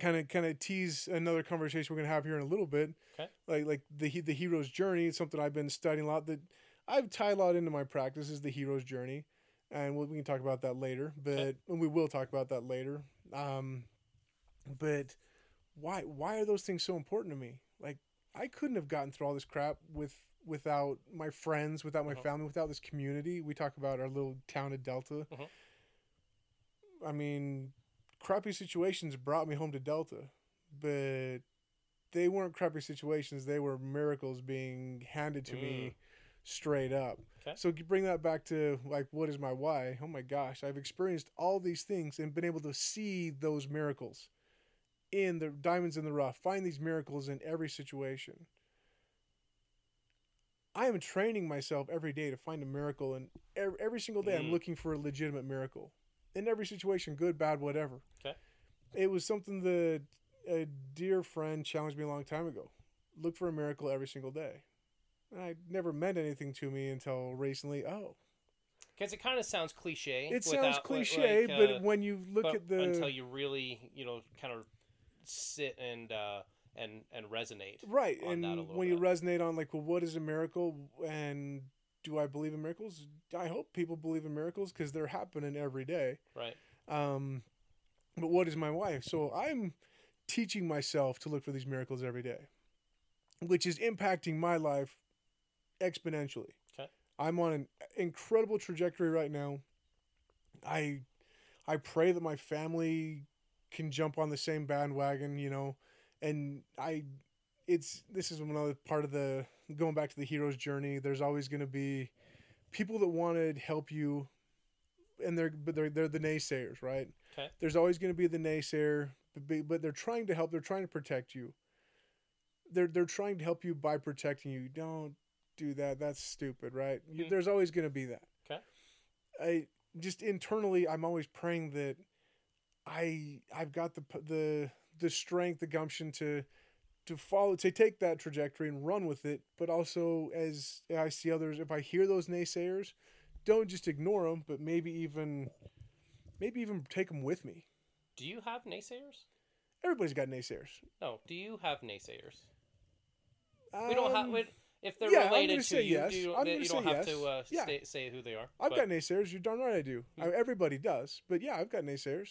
kind of kind of tease another conversation we're gonna have here in a little bit. Okay. Like like the the hero's journey is something I've been studying a lot. That I've tied a lot into my practice is the hero's journey, and we we can talk about that later. But Okay. and we will talk about that later. Um, but why why are those things so important to me? Like I couldn't have gotten through all this crap with without my friends, without my Mhm. family, without this community. We talk about our little town of Delta. Mhm. I mean, crappy situations brought me home to Delta, but they weren't crappy situations. They were miracles being handed to me straight up. Okay. So you bring that back to like, what is my why? Oh my gosh, I've experienced all these things and been able to see those miracles in the diamonds in the rough. Find these miracles in every situation. I am training myself every day to find a miracle, and every, every single day I'm Mm. looking for a legitimate miracle in every situation, good, bad, whatever. Okay. It was something that a dear friend challenged me a long time ago. Look for a miracle every single day. I never meant anything to me until recently. Oh, Because it kind of sounds cliche. it sounds without- like- cliche, like, but uh, when you look at the until you really, you know, kind of sit and uh, and and resonate. right, on and that a little when you resonate on like, well, what is a miracle, and do I believe in miracles? I hope people believe in miracles because they're happening every day. Right. Um, but what is my wife? So I'm teaching myself to look for these miracles every day, which is impacting my life exponentially. Okay. I'm on an incredible trajectory right now. I I pray that my family can jump on the same bandwagon, you know, and I it's this is another part of the going back to the hero's journey. There's always going to be people that want to help you and they're but they're they're the naysayers, right? Okay. There's always going to be the naysayer, but, but they're trying to help. They're trying to protect you. They're they're trying to help you by protecting you. Don't do that. That's stupid, right? Mhm. there's always going to be that. Okay. I just internally, I'm always praying that I I've got the the the strength, the gumption to to follow to take that trajectory and run with it. But also, as I see others, if I hear those naysayers, don't just ignore them, but maybe even maybe even take them with me. Do you have naysayers? Everybody's got naysayers. No. Do you have naysayers? we don't have. Um, We, if they're yeah, I'm related say you, yes. do you, I'm they- you don't say have yes. to uh, Yeah. say, say who they are. I've but got naysayers. You're darn right I do. I, everybody does. But yeah, I've got naysayers.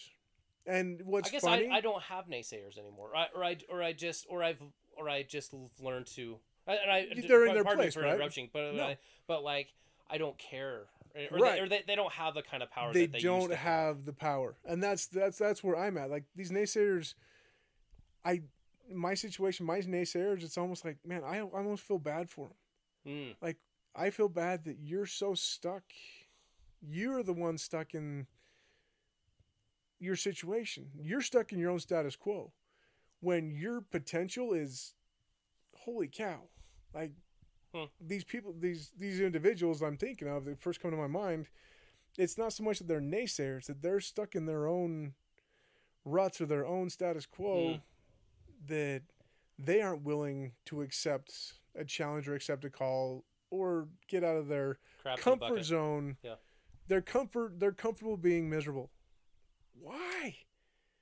And what's I guess funny? I, I don't have naysayers anymore. I, or I or I just or I've or I just learned to. And I, They're in their place, for right? interrupting, but No. I, but like I don't care, or, Right. they, or they, they don't have the kind of power they, that they don't used to have the power and that's that's that's where i'm at like these naysayers i my situation my naysayers it's almost like man i, I almost feel bad for them Mm, i feel bad that you're so stuck. You're the one stuck in your situation. You're stuck in your own status quo. When your potential is holy cow. Like Hmm. these people these these individuals i'm thinking of that first come to my mind it's not so much that they're naysayers that they're stuck in their own ruts or their own status quo Mm. That they aren't willing to accept a challenge or accept a call or get out of their a comfort bucket. zone Yeah. their comfort they're comfortable being miserable why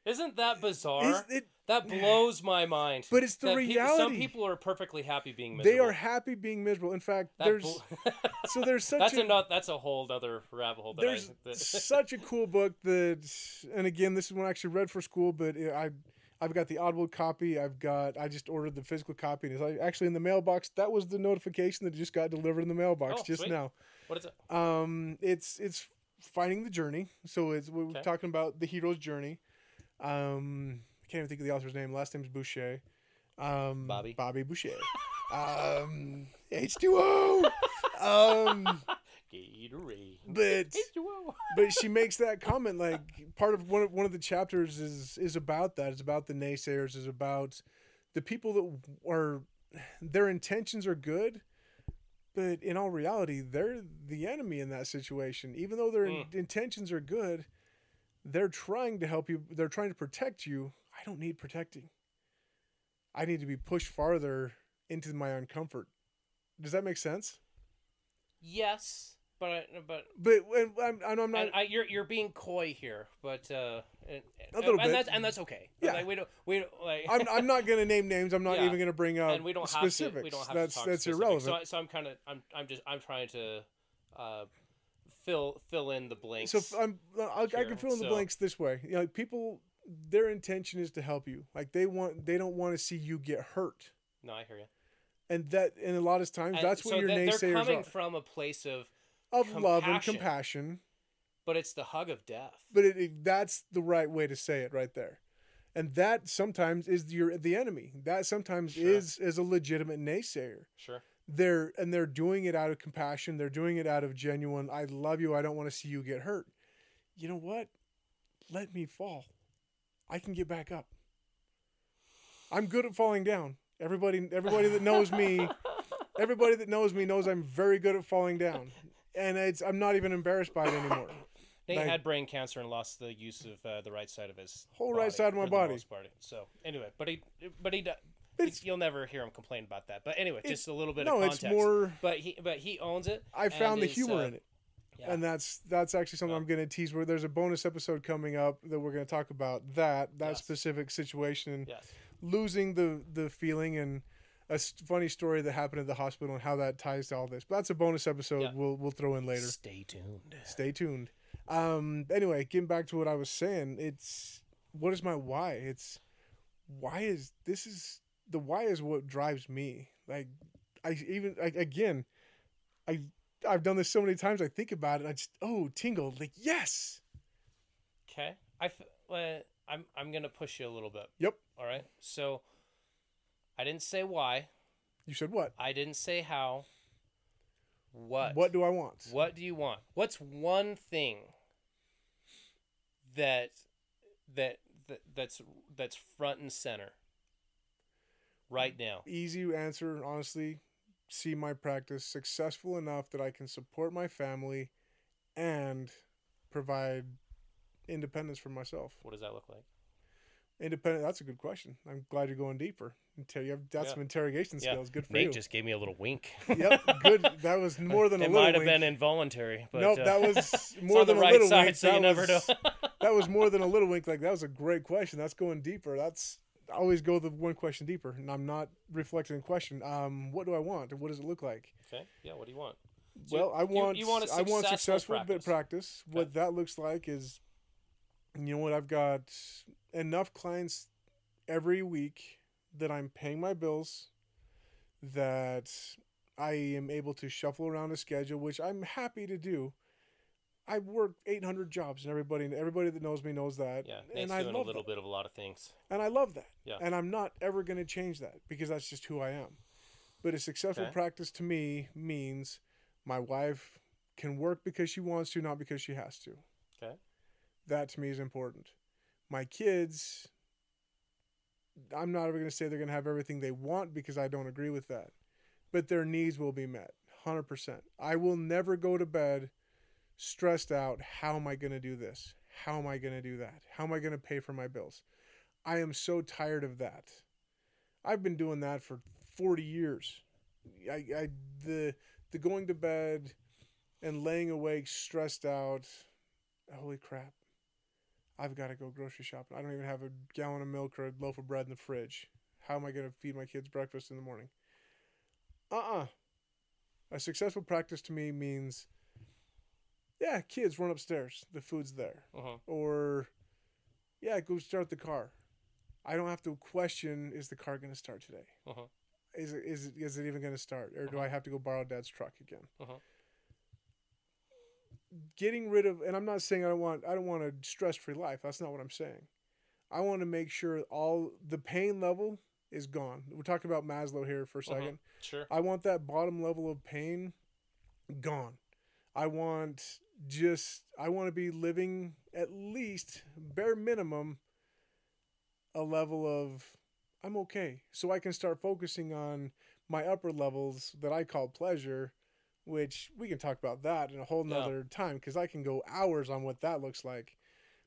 Isn't that bizarre? Is it that blows my mind. but it's the That reality some people are perfectly happy being miserable. they are happy being miserable in fact That there's bl- so there's such that's a, not, that's a whole other rabbit hole. That there's I, that, such a cool book that and again this is one I actually read for school but I I've got the Audible copy I've got I just ordered the physical copy and it's actually in the mailbox that was the notification that just got delivered in the mailbox Oh, just sweet. now what is it? um it's it's finding the journey so it's we're Okay. talking about the hero's journey um I can't even think of the author's name. Last name's Boucher. Um, Bobby? Bobby Boucher. um, H2O. um, Gatorade. but but she makes that comment like part of one of one of the chapters is is about that. It's about the naysayers. Is about the people that are their intentions are good, but in all reality, they're the enemy in that situation. Even though their Mm. intentions are good, they're trying to help you. They're trying to protect you. I don't need protecting. I need to be pushed farther into my own comfort. Does that make sense? Yes, but I, but But I'm, I'm I'm not. I, you're you're being coy here, but uh, and, A little and bit. that's and that's okay. Yeah. like, we don't we don't like. I'm, I'm not going to name names. I'm not Yeah. even going to bring up and we don't specifics. have to. We don't have that's to talk that's specifics. irrelevant. So, I- so I'm kind of I'm I'm just I'm trying to uh, fill fill in the blanks. So, I'm I, I here, can fill in the blanks this way. You know, people their intention is to help you. Like they want they don't want to see you get hurt. no, I hear you. And that and a lot of times And that's what so your they're, naysayers they're coming are. from a place of, of love and compassion. compassion. but it's the hug of death. But it, it, that's the right way to say it right there. And that sometimes is your the enemy. That sometimes Sure. is is a legitimate naysayer. Sure. they're and they're doing it out of compassion they're doing it out of genuine i love you i don't want to see you get hurt you know what let me fall i can get back up i'm good at falling down everybody everybody that knows me everybody that knows me knows i'm very good at falling down and it's i'm not even embarrassed by it anymore Nate Like- had brain cancer and lost the use of uh, the right side of his Whole right side of my body. part. So anyway, but he but he do- It's- you'll never hear him complain about that. But anyway, just a little bit no of it's more But he but he owns it. i found the is, humor uh, in it Yeah. and that's that's actually something Yeah. I'm going to tease. Where there's a bonus episode coming up that we're going to talk about that that Yes. specific situation, yes. losing the the feeling, and a funny story that happened at the hospital and how that ties to all this. But that's a bonus episode. Yeah. We'll we'll throw in later. Stay tuned. Stay tuned. Um. Anyway, getting back to what I was saying, it's what is my why? It's why is this is the why is what drives me. Like I even like again, I I've done this so many times. I think about it. I just oh tingle like yes. Okay. I f- uh, I'm I'm gonna push you a little bit. Yep. All right. So I didn't say why. You said what? I didn't say how. What? What do I want? What do you want? What's one thing that that, that that's that's front and center right now? Easy answer, honestly. See my practice successful enough that I can support my family and provide independence for myself. What does that look like? Independent. That's a good question. I'm glad you're going deeper. Until you have got Yeah. some interrogation Yeah. skills. Good for Nate you. just gave me a little wink. yep. Good. That was more than a little. it little. might have wink. been involuntary, but nope. uh, that was it's more on the than right a little side, wink. so you that never was, know. that was more than a little wink. Like that was a great question. That's going deeper. That's I always go the one question deeper, and I'm not reflecting the question. Um, what do I want, and what does it look like? okay. Yeah. What do you want? So well, I want you want a I want successful successful practice. bit practice. Okay. What that looks like is, you know what, I've got enough clients every week that I'm paying my bills, that I am able to shuffle around a schedule, which I'm happy to do. I work 800 jobs, and everybody everybody that knows me knows that. Yeah. and Nate's I doing a little that. bit of a lot of things. And I love that. Yeah. And I'm not ever going to change that because that's just who I am. But a successful Okay. practice to me means my wife can work because she wants to, not because she has to. Okay. That to me is important. My kids, I'm not ever going to say they're going to have everything they want because I don't agree with that. But their needs will be met 100%. I will never go to bed stressed out. How am I going to do this? How am I going to do that? How am I going to pay for my bills? I am so tired of that. I've been doing that for 40 years. I, I the the going to bed and laying awake stressed out. Holy crap. I've got to go grocery shopping. I don't even have a gallon of milk or a loaf of bread in the fridge. How am I going to feed my kids breakfast in the morning? Uh-uh. A successful practice to me means yeah, kids run upstairs. The food's there Uh-huh. or yeah, go start the car. I don't have to question is the car going to start today? Uh-huh. Is it is it is it even going to start or do Uh-huh. I have to go borrow dad's truck again? Getting rid of and I'm not saying I don't want I don't want a stress-free life. That's not what I'm saying. I want to make sure all the pain level is gone. We're talking about Maslow here for a 2nd Mhm. Sure. I want that bottom level of pain gone. I want just I want to be living at least bare minimum a level of I'm okay. So I can start focusing on my upper levels that I call pleasure, which we can talk about that in a whole Yeah. nother time because I can go hours on what that looks like.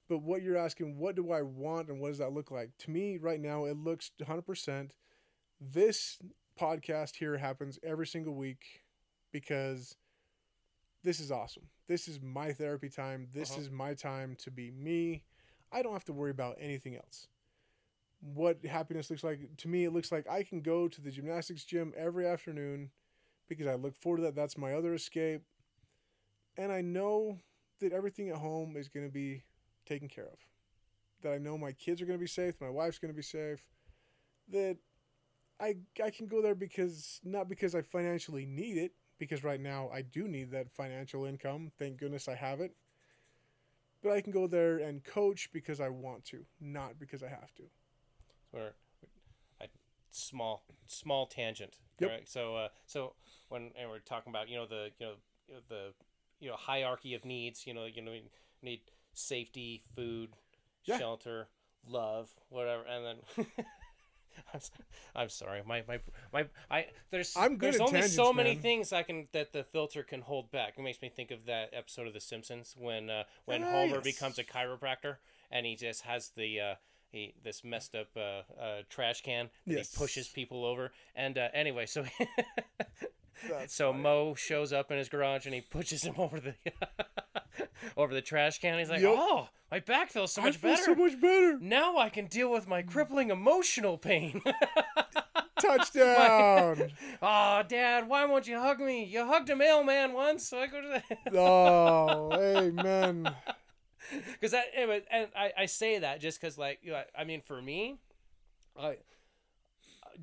But what you're asking, what do I want and what does that look like? To me, right now, it looks 100%. This podcast here happens every single week because this is awesome. This is my therapy time. This Uh-huh. is my time to be me. I don't have to worry about anything else. What happiness looks like to me, it looks like I can go to the gymnastics gym every afternoon because I look forward to that. That's my other escape. And I know that everything at home is going to be taken care of. That I know my kids are going to be safe, my wife's going to be safe. That I I can go there because not because I financially need it, because right now I do need that financial income. Thank goodness I have it. But I can go there and coach because I want to, not because I have to. I, small small tangent. Yep. Correct. So uh, so when and we're talking about you know the you know, the you know hierarchy of needs. You know you know we need safety, food, Yeah. shelter, love, whatever, and then. I'm, sorry. My, my my I there's I'm good there's only so many man. things I can that the filter can hold back. It makes me think of that episode of The Simpsons when uh, when Ah, Homer becomes a chiropractor and he just has the uh, he this messed up uh, uh, trash can that Yes. he pushes people over. And uh, anyway, so so funny. Moe shows up in his garage and he pushes him over the over the trash can. He's like, Yup. "Oh, my back feels so I much feel better." so much better. now I can deal with my crippling emotional pain. Touchdown. oh, Dad, why won't you hug me? You hugged a mailman once, so I go to the. oh, amen. Because that, anyway, and I, I say that just because, like, you know, I mean, for me, I,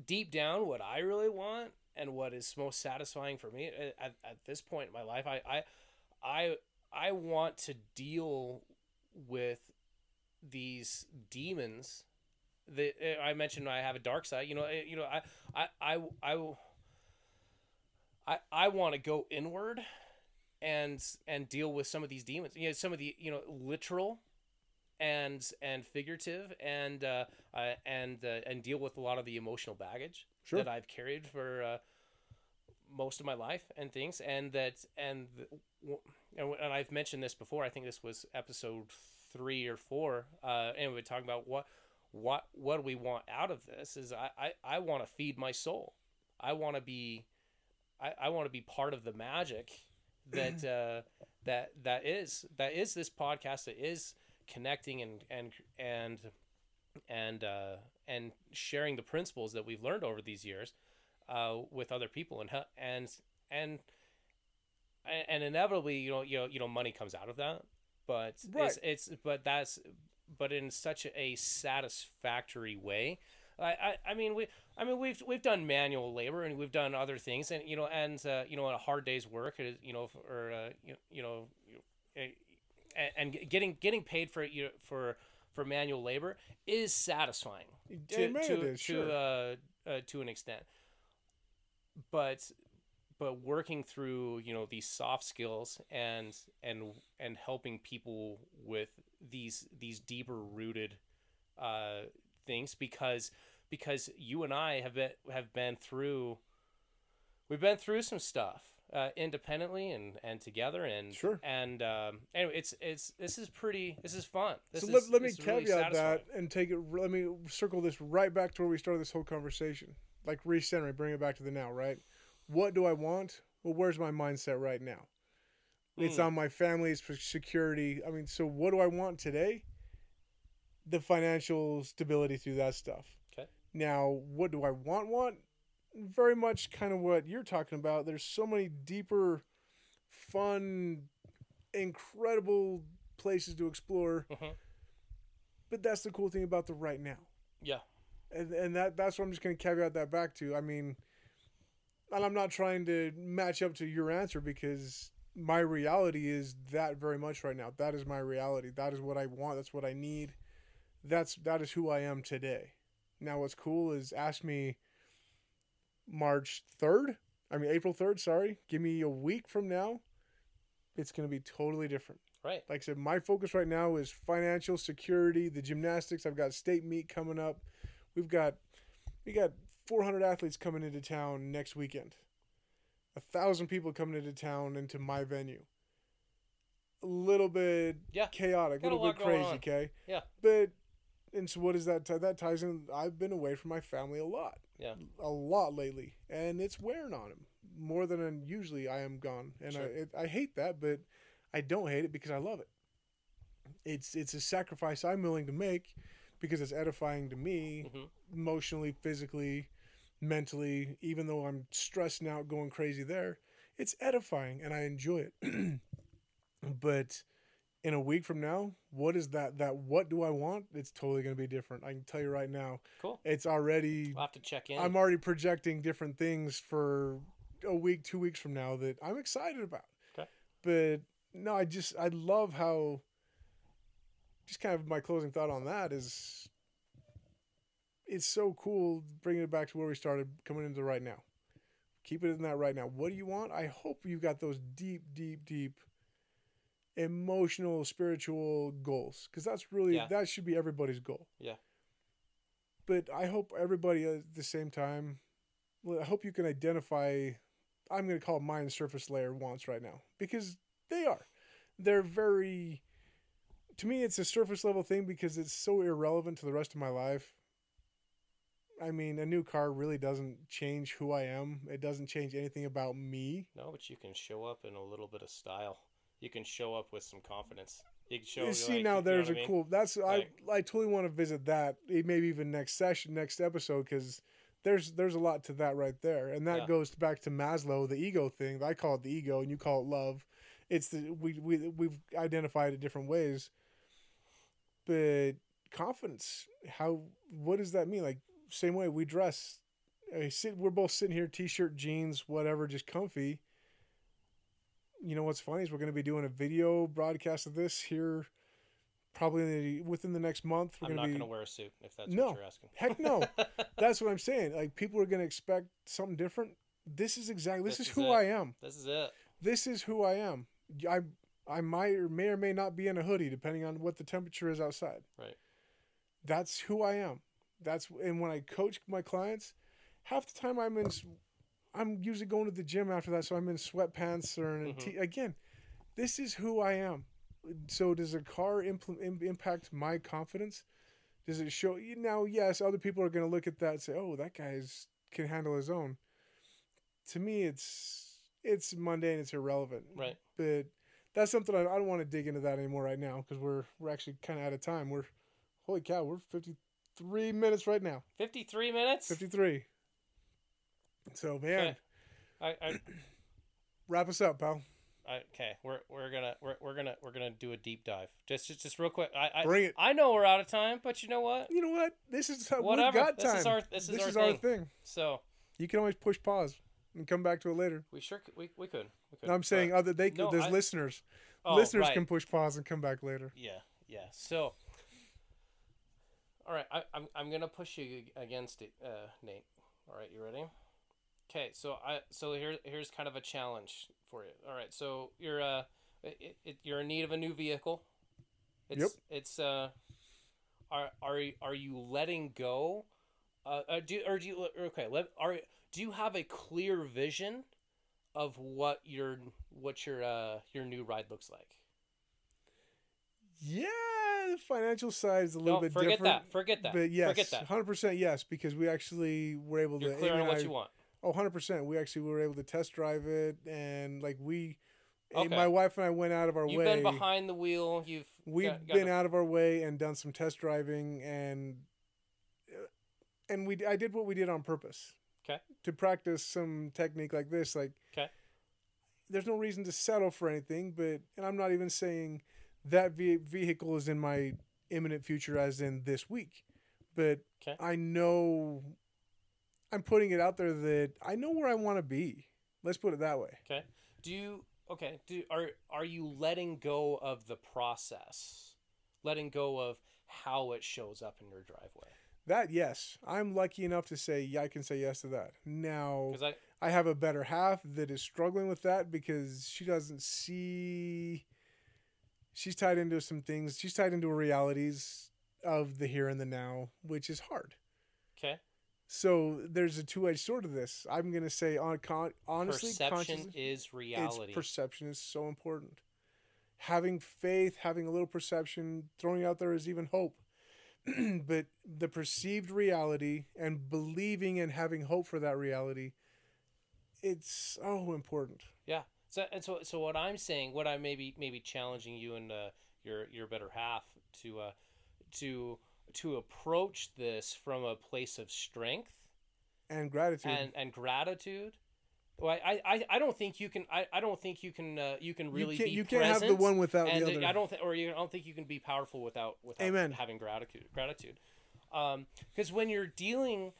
deep down, what I really want and what is most satisfying for me uh, at, at this point in my life, I, I, I, I want to deal with these demons that uh, I mentioned. I have a dark side. You know, uh, you know, I, I, I, I, I, I want to go inward and and deal with some of these demons. You know, some of the you know literal and and figurative and uh, uh and uh, and deal with a lot of the emotional baggage Sure. that I've carried for uh, most of my life and things and that and the, and w- and I've mentioned this before. I think this was episode three or four. Uh, and we are talking about what what what do we want out of this? Is I I, I want to feed my soul. I want to be I, I want to be part of the magic that uh, that that is that is this podcast that is connecting and and and and uh, and sharing the principles that we've learned over these years uh, with other people and and and and inevitably you know you know you know money comes out of that but Right. it's, it's but that's but in such a satisfactory way I, I, I mean we I mean we've we've done manual labor and we've done other things and you know and uh, you know a hard day's work is, you know or uh, you, you know eh, and, getting getting paid for you know, for for manual labor is satisfying to to, is, to sure. uh, uh, to an extent but but working through you know these soft skills and and and helping people with these these deeper rooted uh, things because because you and I have been have been through we've been through some stuff uh, independently and and together and Sure. and um, anyway it's it's this is pretty this is fun this so is, let, let me is really caveat that and take it. Let me circle this right back to where we started this whole conversation. Like recenter, bring it back to the now. Right? What do I want? Well, where's my mindset right now? It's Mm. on my family's for security. I mean, so what do I want today? The financial stability through that stuff. Okay. Now, what do I want? Want very much kind of what you're talking about. There's so many deeper, fun, incredible places to explore. Mhm. But that's the cool thing about the right now. yeah And, and that that's what I'm just going to caveat that back to. I mean, and I'm not trying to match up to your answer because my reality is that very much right now. That is my reality. That is what I want. That's what I need. That's that is who I am today. Now what's cool is ask me March 3rd, I mean April 3rd, sorry. Give me a week from now. It's going to be totally different. Right. Like I said, my focus right now is financial security, the gymnastics. I've got state meet coming up. We've got we got 400 athletes coming into town next weekend. A thousand people coming into town into my venue. A little bit Yeah. chaotic, a little bit crazy, okay? Yeah. But and so what does that tie? That ties in. I've been away from my family a lot. Yeah. A lot lately, and it's wearing on him more than usually I am gone, and Sure. I it, I hate that, but I don't hate it because I love it. It's it's a sacrifice I'm willing to make because it's edifying to me Mhm. emotionally, physically, mentally. Even though I'm stressing out, going crazy there, it's edifying and I enjoy it. but in a week from now, what is that? That what do I want? It's totally going to be different. I can tell you right now. Cool. It's already. We'll have to check in. I'm already projecting different things for a week, two weeks from now that I'm excited about. Okay. But no, I just I love how. Just kind of my closing thought on that is. It's so cool bringing it back to where we started coming into right now. Keep it in that right now. What do you want? I hope you've got those deep, deep, deep emotional, spiritual goals because that's really Yeah. that should be everybody's goal. Yeah. But I hope everybody at the same time. well, I hope you can identify. I'm going to call mine surface layer wants right now because they are. They're very. To me, it's a surface level thing because it's so irrelevant to the rest of my life. I mean, a new car really doesn't change who I am. It doesn't change anything about me. No, but you can show up in a little bit of style. You can show up with some confidence. You can show. You see like, now you know there's a I mean? cool that's Like- I I totally want to visit that eh, maybe even next session next episode because there's there's a lot to that right there and that Yeah. goes back to Maslow the ego thing I call it the ego and you call it love it's the we we we've identified it different ways but confidence how what does that mean like same way we dress I sit, we're both sitting here t-shirt jeans whatever just comfy you know what's funny is we're going to be doing a video broadcast of this here probably within the next month we're I'm not going to going be to wear a suit if that's No. what you're asking. heck no that's what i'm saying like people are going to expect something different this is exactly this, This is is who it. i am this is it. this is who i am i i might or may or may not be in a hoodie depending on what the temperature is outside Right. that's who i am that's and when i coach my clients half the time i'm in i'm usually going to the gym after that so i'm in sweatpants or in a Mhm. t- again this is who i am so does a car impl- im- impact my confidence does it show you now yes other people are going to look at that and say oh that guy's can handle his own to me it's it's mundane it's irrelevant Right. but that's something I, I don't want to dig into that anymore right now because we're we're actually kind of out of time. We're holy cow, we're fifty three minutes right now. 53 minutes. Fifty three. So man. I, I, wrap us up, pal. I, okay, we're we're gonna we're, we're gonna we're gonna do a deep dive. Just just, just real quick. I, I Bring it. I know we're out of time, but you know what? You know what? This is Whatever. we've got This time. is our- this is our our thing. thing. So You can always push pause and come back to it later. we sure c- we, we could. We could No, I'm saying other they could. no, there's I- listeners. oh, listeners right. can push pause and come back later. Yeah, yeah. So, all right, I, I'm I'm gonna push you against it, uh, Nate. All right, you ready? Okay, so I so here here's kind of a challenge for you. All right, so you're uh it, it, you're in need of a new vehicle. It's, Yep. It's uh, are are you- are you letting go? Uh, uh do or do you okay? Let are do you have a clear vision of what your what your uh your new ride looks like? Yeah, the financial side is a little No, bit forget different. that. Forget that. But yes, Forget that. hundred percent yes, because we actually were able You're to. clear on what I- you want. Oh, 100%. We actually were able to test drive it and like we eh, Okay. my wife and I went out of our way. You've been behind the wheel. You've We've got- got been a- out of our way and done some test driving and uh, and we I did what we did on purpose. 'Kay. To practice some technique like this like 'Kay. There's no reason to settle for anything, but and I'm not even saying that ve- vehicle is in my imminent future as in this week. But 'Kay. I know I'm putting it out there that I know where I want to be. Let's put it that way. Okay. Do you okay? Do are are you letting go of the process? Letting go of how it shows up in your driveway. That yes, I'm lucky enough to say yeah, I can say yes to that. Now I I have a better half that is struggling with that because she doesn't see. She's tied into some things. She's tied into realities of the here and the now, which is hard. okay. So there's a two-edged sword to this. I'm gonna say on con- honestly, Perception is reality. Perception is so important. Having faith, having a little perception, throwing out there is even hope. but the perceived reality and believing and having hope for that reality, it's so important. Yeah. So and so so what I'm saying, what I maybe maybe challenging you and uh, your your better half to uh, to to approach this from a place of strength And gratitude. and and gratitude. Well, I, I, I don't think you can I, I don't think you can uh, you can really you can't, be you can't have the one without the other. I don't think or you I don't think you can be powerful without without Amen. having gratitude gratitude. Um because when you're dealing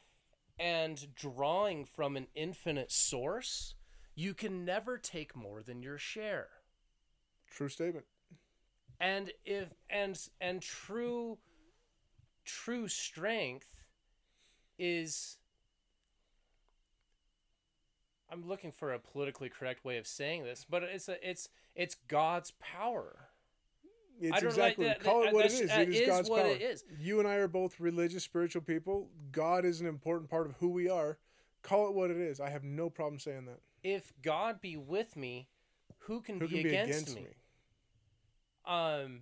and drawing from an infinite source, you can never take more than your share. True statement. And if and and true true strength is I'm looking for a politically correct way of saying this, but it's a it's it's God's power. It's exactly like that. call it what it is. that It is, is God's what power. it is. You and I are both religious, spiritual people. God is an important part of who we are. Call it what it is. I have no problem saying that. If God be with me, who can, Who be, can be against, against me? me? Um,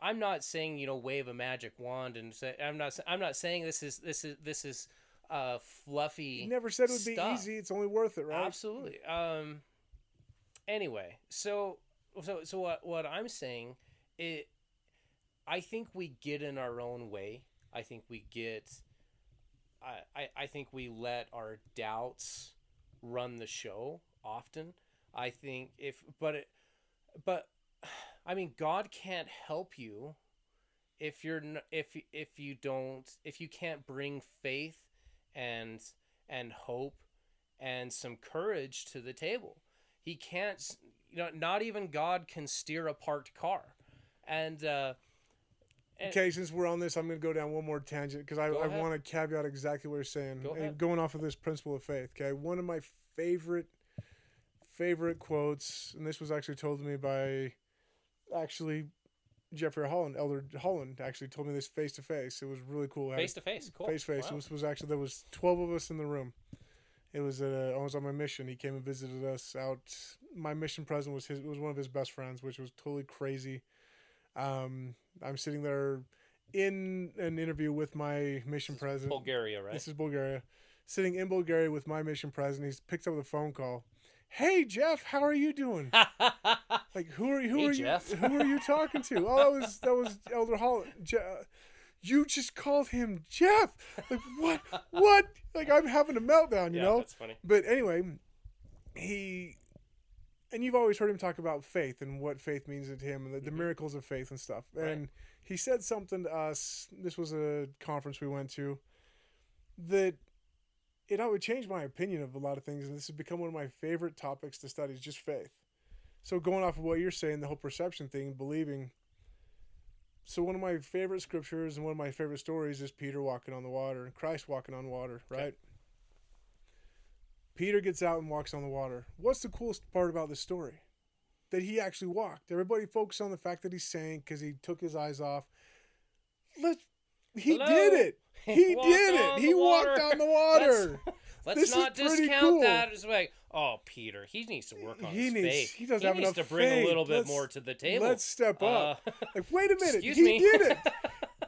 I'm not saying you know wave a magic wand and say I'm not I'm not saying this is this is this is uh fluffy. You never said it would be easy. It's only worth it, right? Absolutely. Um. Anyway, so so so what what I'm saying it, I think we get in our own way. I think we get. I I, I think we let our doubts run the show often. I think if but it, but I mean God can't help you if you're if if you don't if you can't bring faith and and hope and some courage to the table. He can't you know not even God can steer a parked car. And uh and- Okay, since we're on this, I'm going to go down one more tangent because I, I want to caveat exactly what you're saying. Go And. Going off of this principle of faith. Okay, one of my favorite favorite quotes, and this was actually told to me by actually Jeffrey Holland, Elder Holland, actually told me this face to face. It was really cool. face to face. Cool. face to face. Wow. This was actually there was twelve of us in the room. It was uh, I was on my mission. He came and visited us out. My mission president was his was one of his best friends, which was totally crazy. Um, I'm sitting there in an interview with my mission president. Bulgaria, right? This is Bulgaria. Sitting in Bulgaria with my mission president. he's picked up the phone call. Hey Jeff, how are you doing? Like who are you? Who Hey, are Jeff. you? Who are you talking to? Oh, that was that was Elder Holland. Je- you just called him Jeff. Like what? What? Like I'm having a meltdown. You yeah, know. that's funny. But anyway, he and you've always heard him talk about faith and what faith means to him and the, the Mhm. miracles of faith and stuff. Right. And he said something to us. This was a conference we went to that it would change my opinion of a lot of things, and this has become one of my favorite topics to study. Is just faith. So going off of what you're saying, the whole perception thing, believing. So one of my favorite scriptures and one of my favorite stories is Peter walking on the water and Christ walking on water, Okay. right? Peter gets out and walks on the water. What's the coolest part about this story? That he actually walked. Everybody focused on the fact that he sank because he took his eyes off. Let he Hello? did it. He did it. He the walked on the water. Let's This is not discount cool. that as like, oh, Peter, he needs to work on He his needs- faith. he doesn't have needs enough to bring faith. a little bit Let's- more to the table. Let's step up. Uh, like, wait a minute. he me. did it.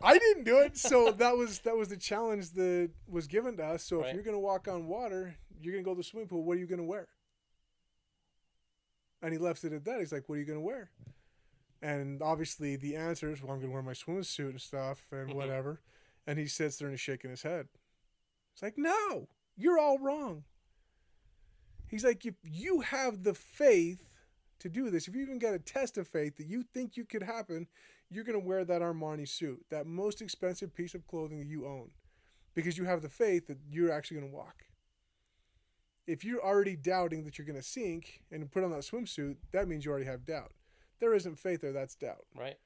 I didn't do it. So that was that was the challenge that was given to us. So Right. if you're gonna walk on water, you're gonna go to the swimming pool. What are you gonna wear? And he left it at that. He's like, "What are you gonna wear?" And obviously the answer is, "Well, I'm gonna wear my swimsuit and stuff and Mhm. whatever." And he sits there and he's shaking his head. It's like, "No, you're all wrong." He's like, "If you have the faith to do this, if you even got a test of faith that you think you could happen, you're going to wear that Armani suit, that most expensive piece of clothing that you own, because you have the faith that you're actually going to walk. If you're already doubting that you're going to sink and put on that swimsuit, that means you already have doubt. There isn't faith there, that's doubt. right.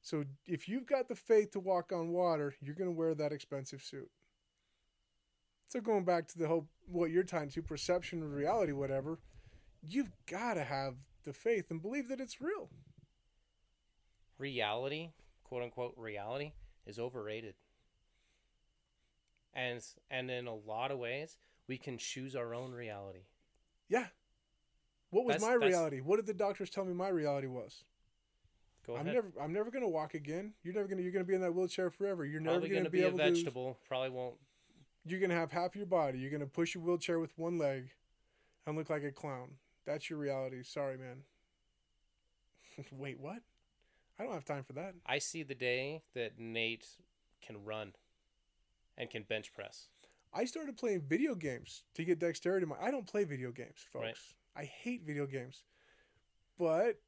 So if you've got the faith to walk on water, you're going to wear that expensive suit. So going back to the whole what you're tying to perception of reality, whatever, you've got to have the faith and believe that it's real. Reality, quote unquote, reality is overrated. And and in a lot of ways, we can choose our own reality. Yeah. What was That's- my that's- reality? What did the doctors tell me my reality was? Go I'm never I'm never gonna walk again. You're never gonna you're gonna be in that wheelchair forever. You're never Probably gonna, gonna be, be a able vegetable. Probably won't. you're gonna have half your body. You're gonna push your wheelchair with one leg and look like a clown. That's your reality. Sorry, man. Wait, what? I don't have time for that. I see the day that Nate can run, and can bench press. I started playing video games to get dexterity. My I don't play video games, folks. Right. I hate video games. But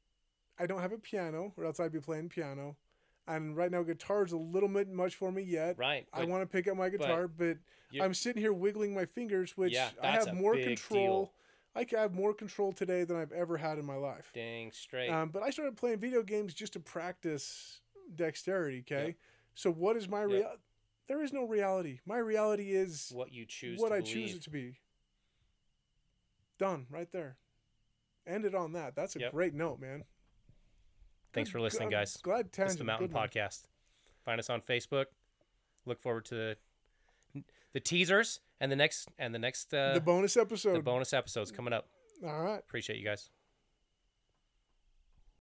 I don't have a piano, or else I'd be playing piano. And right now, guitar's a little bit much for me yet. Right. I but want to pick up my guitar, but, you- I'm sitting here wiggling my fingers, which Yeah, I have more control. deal. I have more control today than I've ever had in my life. Dang straight. Um, but I started playing video games just to practice dexterity. Okay, Yep. so what is my Yep. real? There is no reality. My reality is what you choose. what I believe. choose it to be. Done right there. Ended on that. That's a Yep. great note, man. Thanks for listening, God. guys. Glad This tangent. is the Mountain. Podcast. Find us on Facebook. Look forward to the, the teasers and the next and the next uh, The bonus episode. the bonus episodes coming up. All right. Appreciate you guys.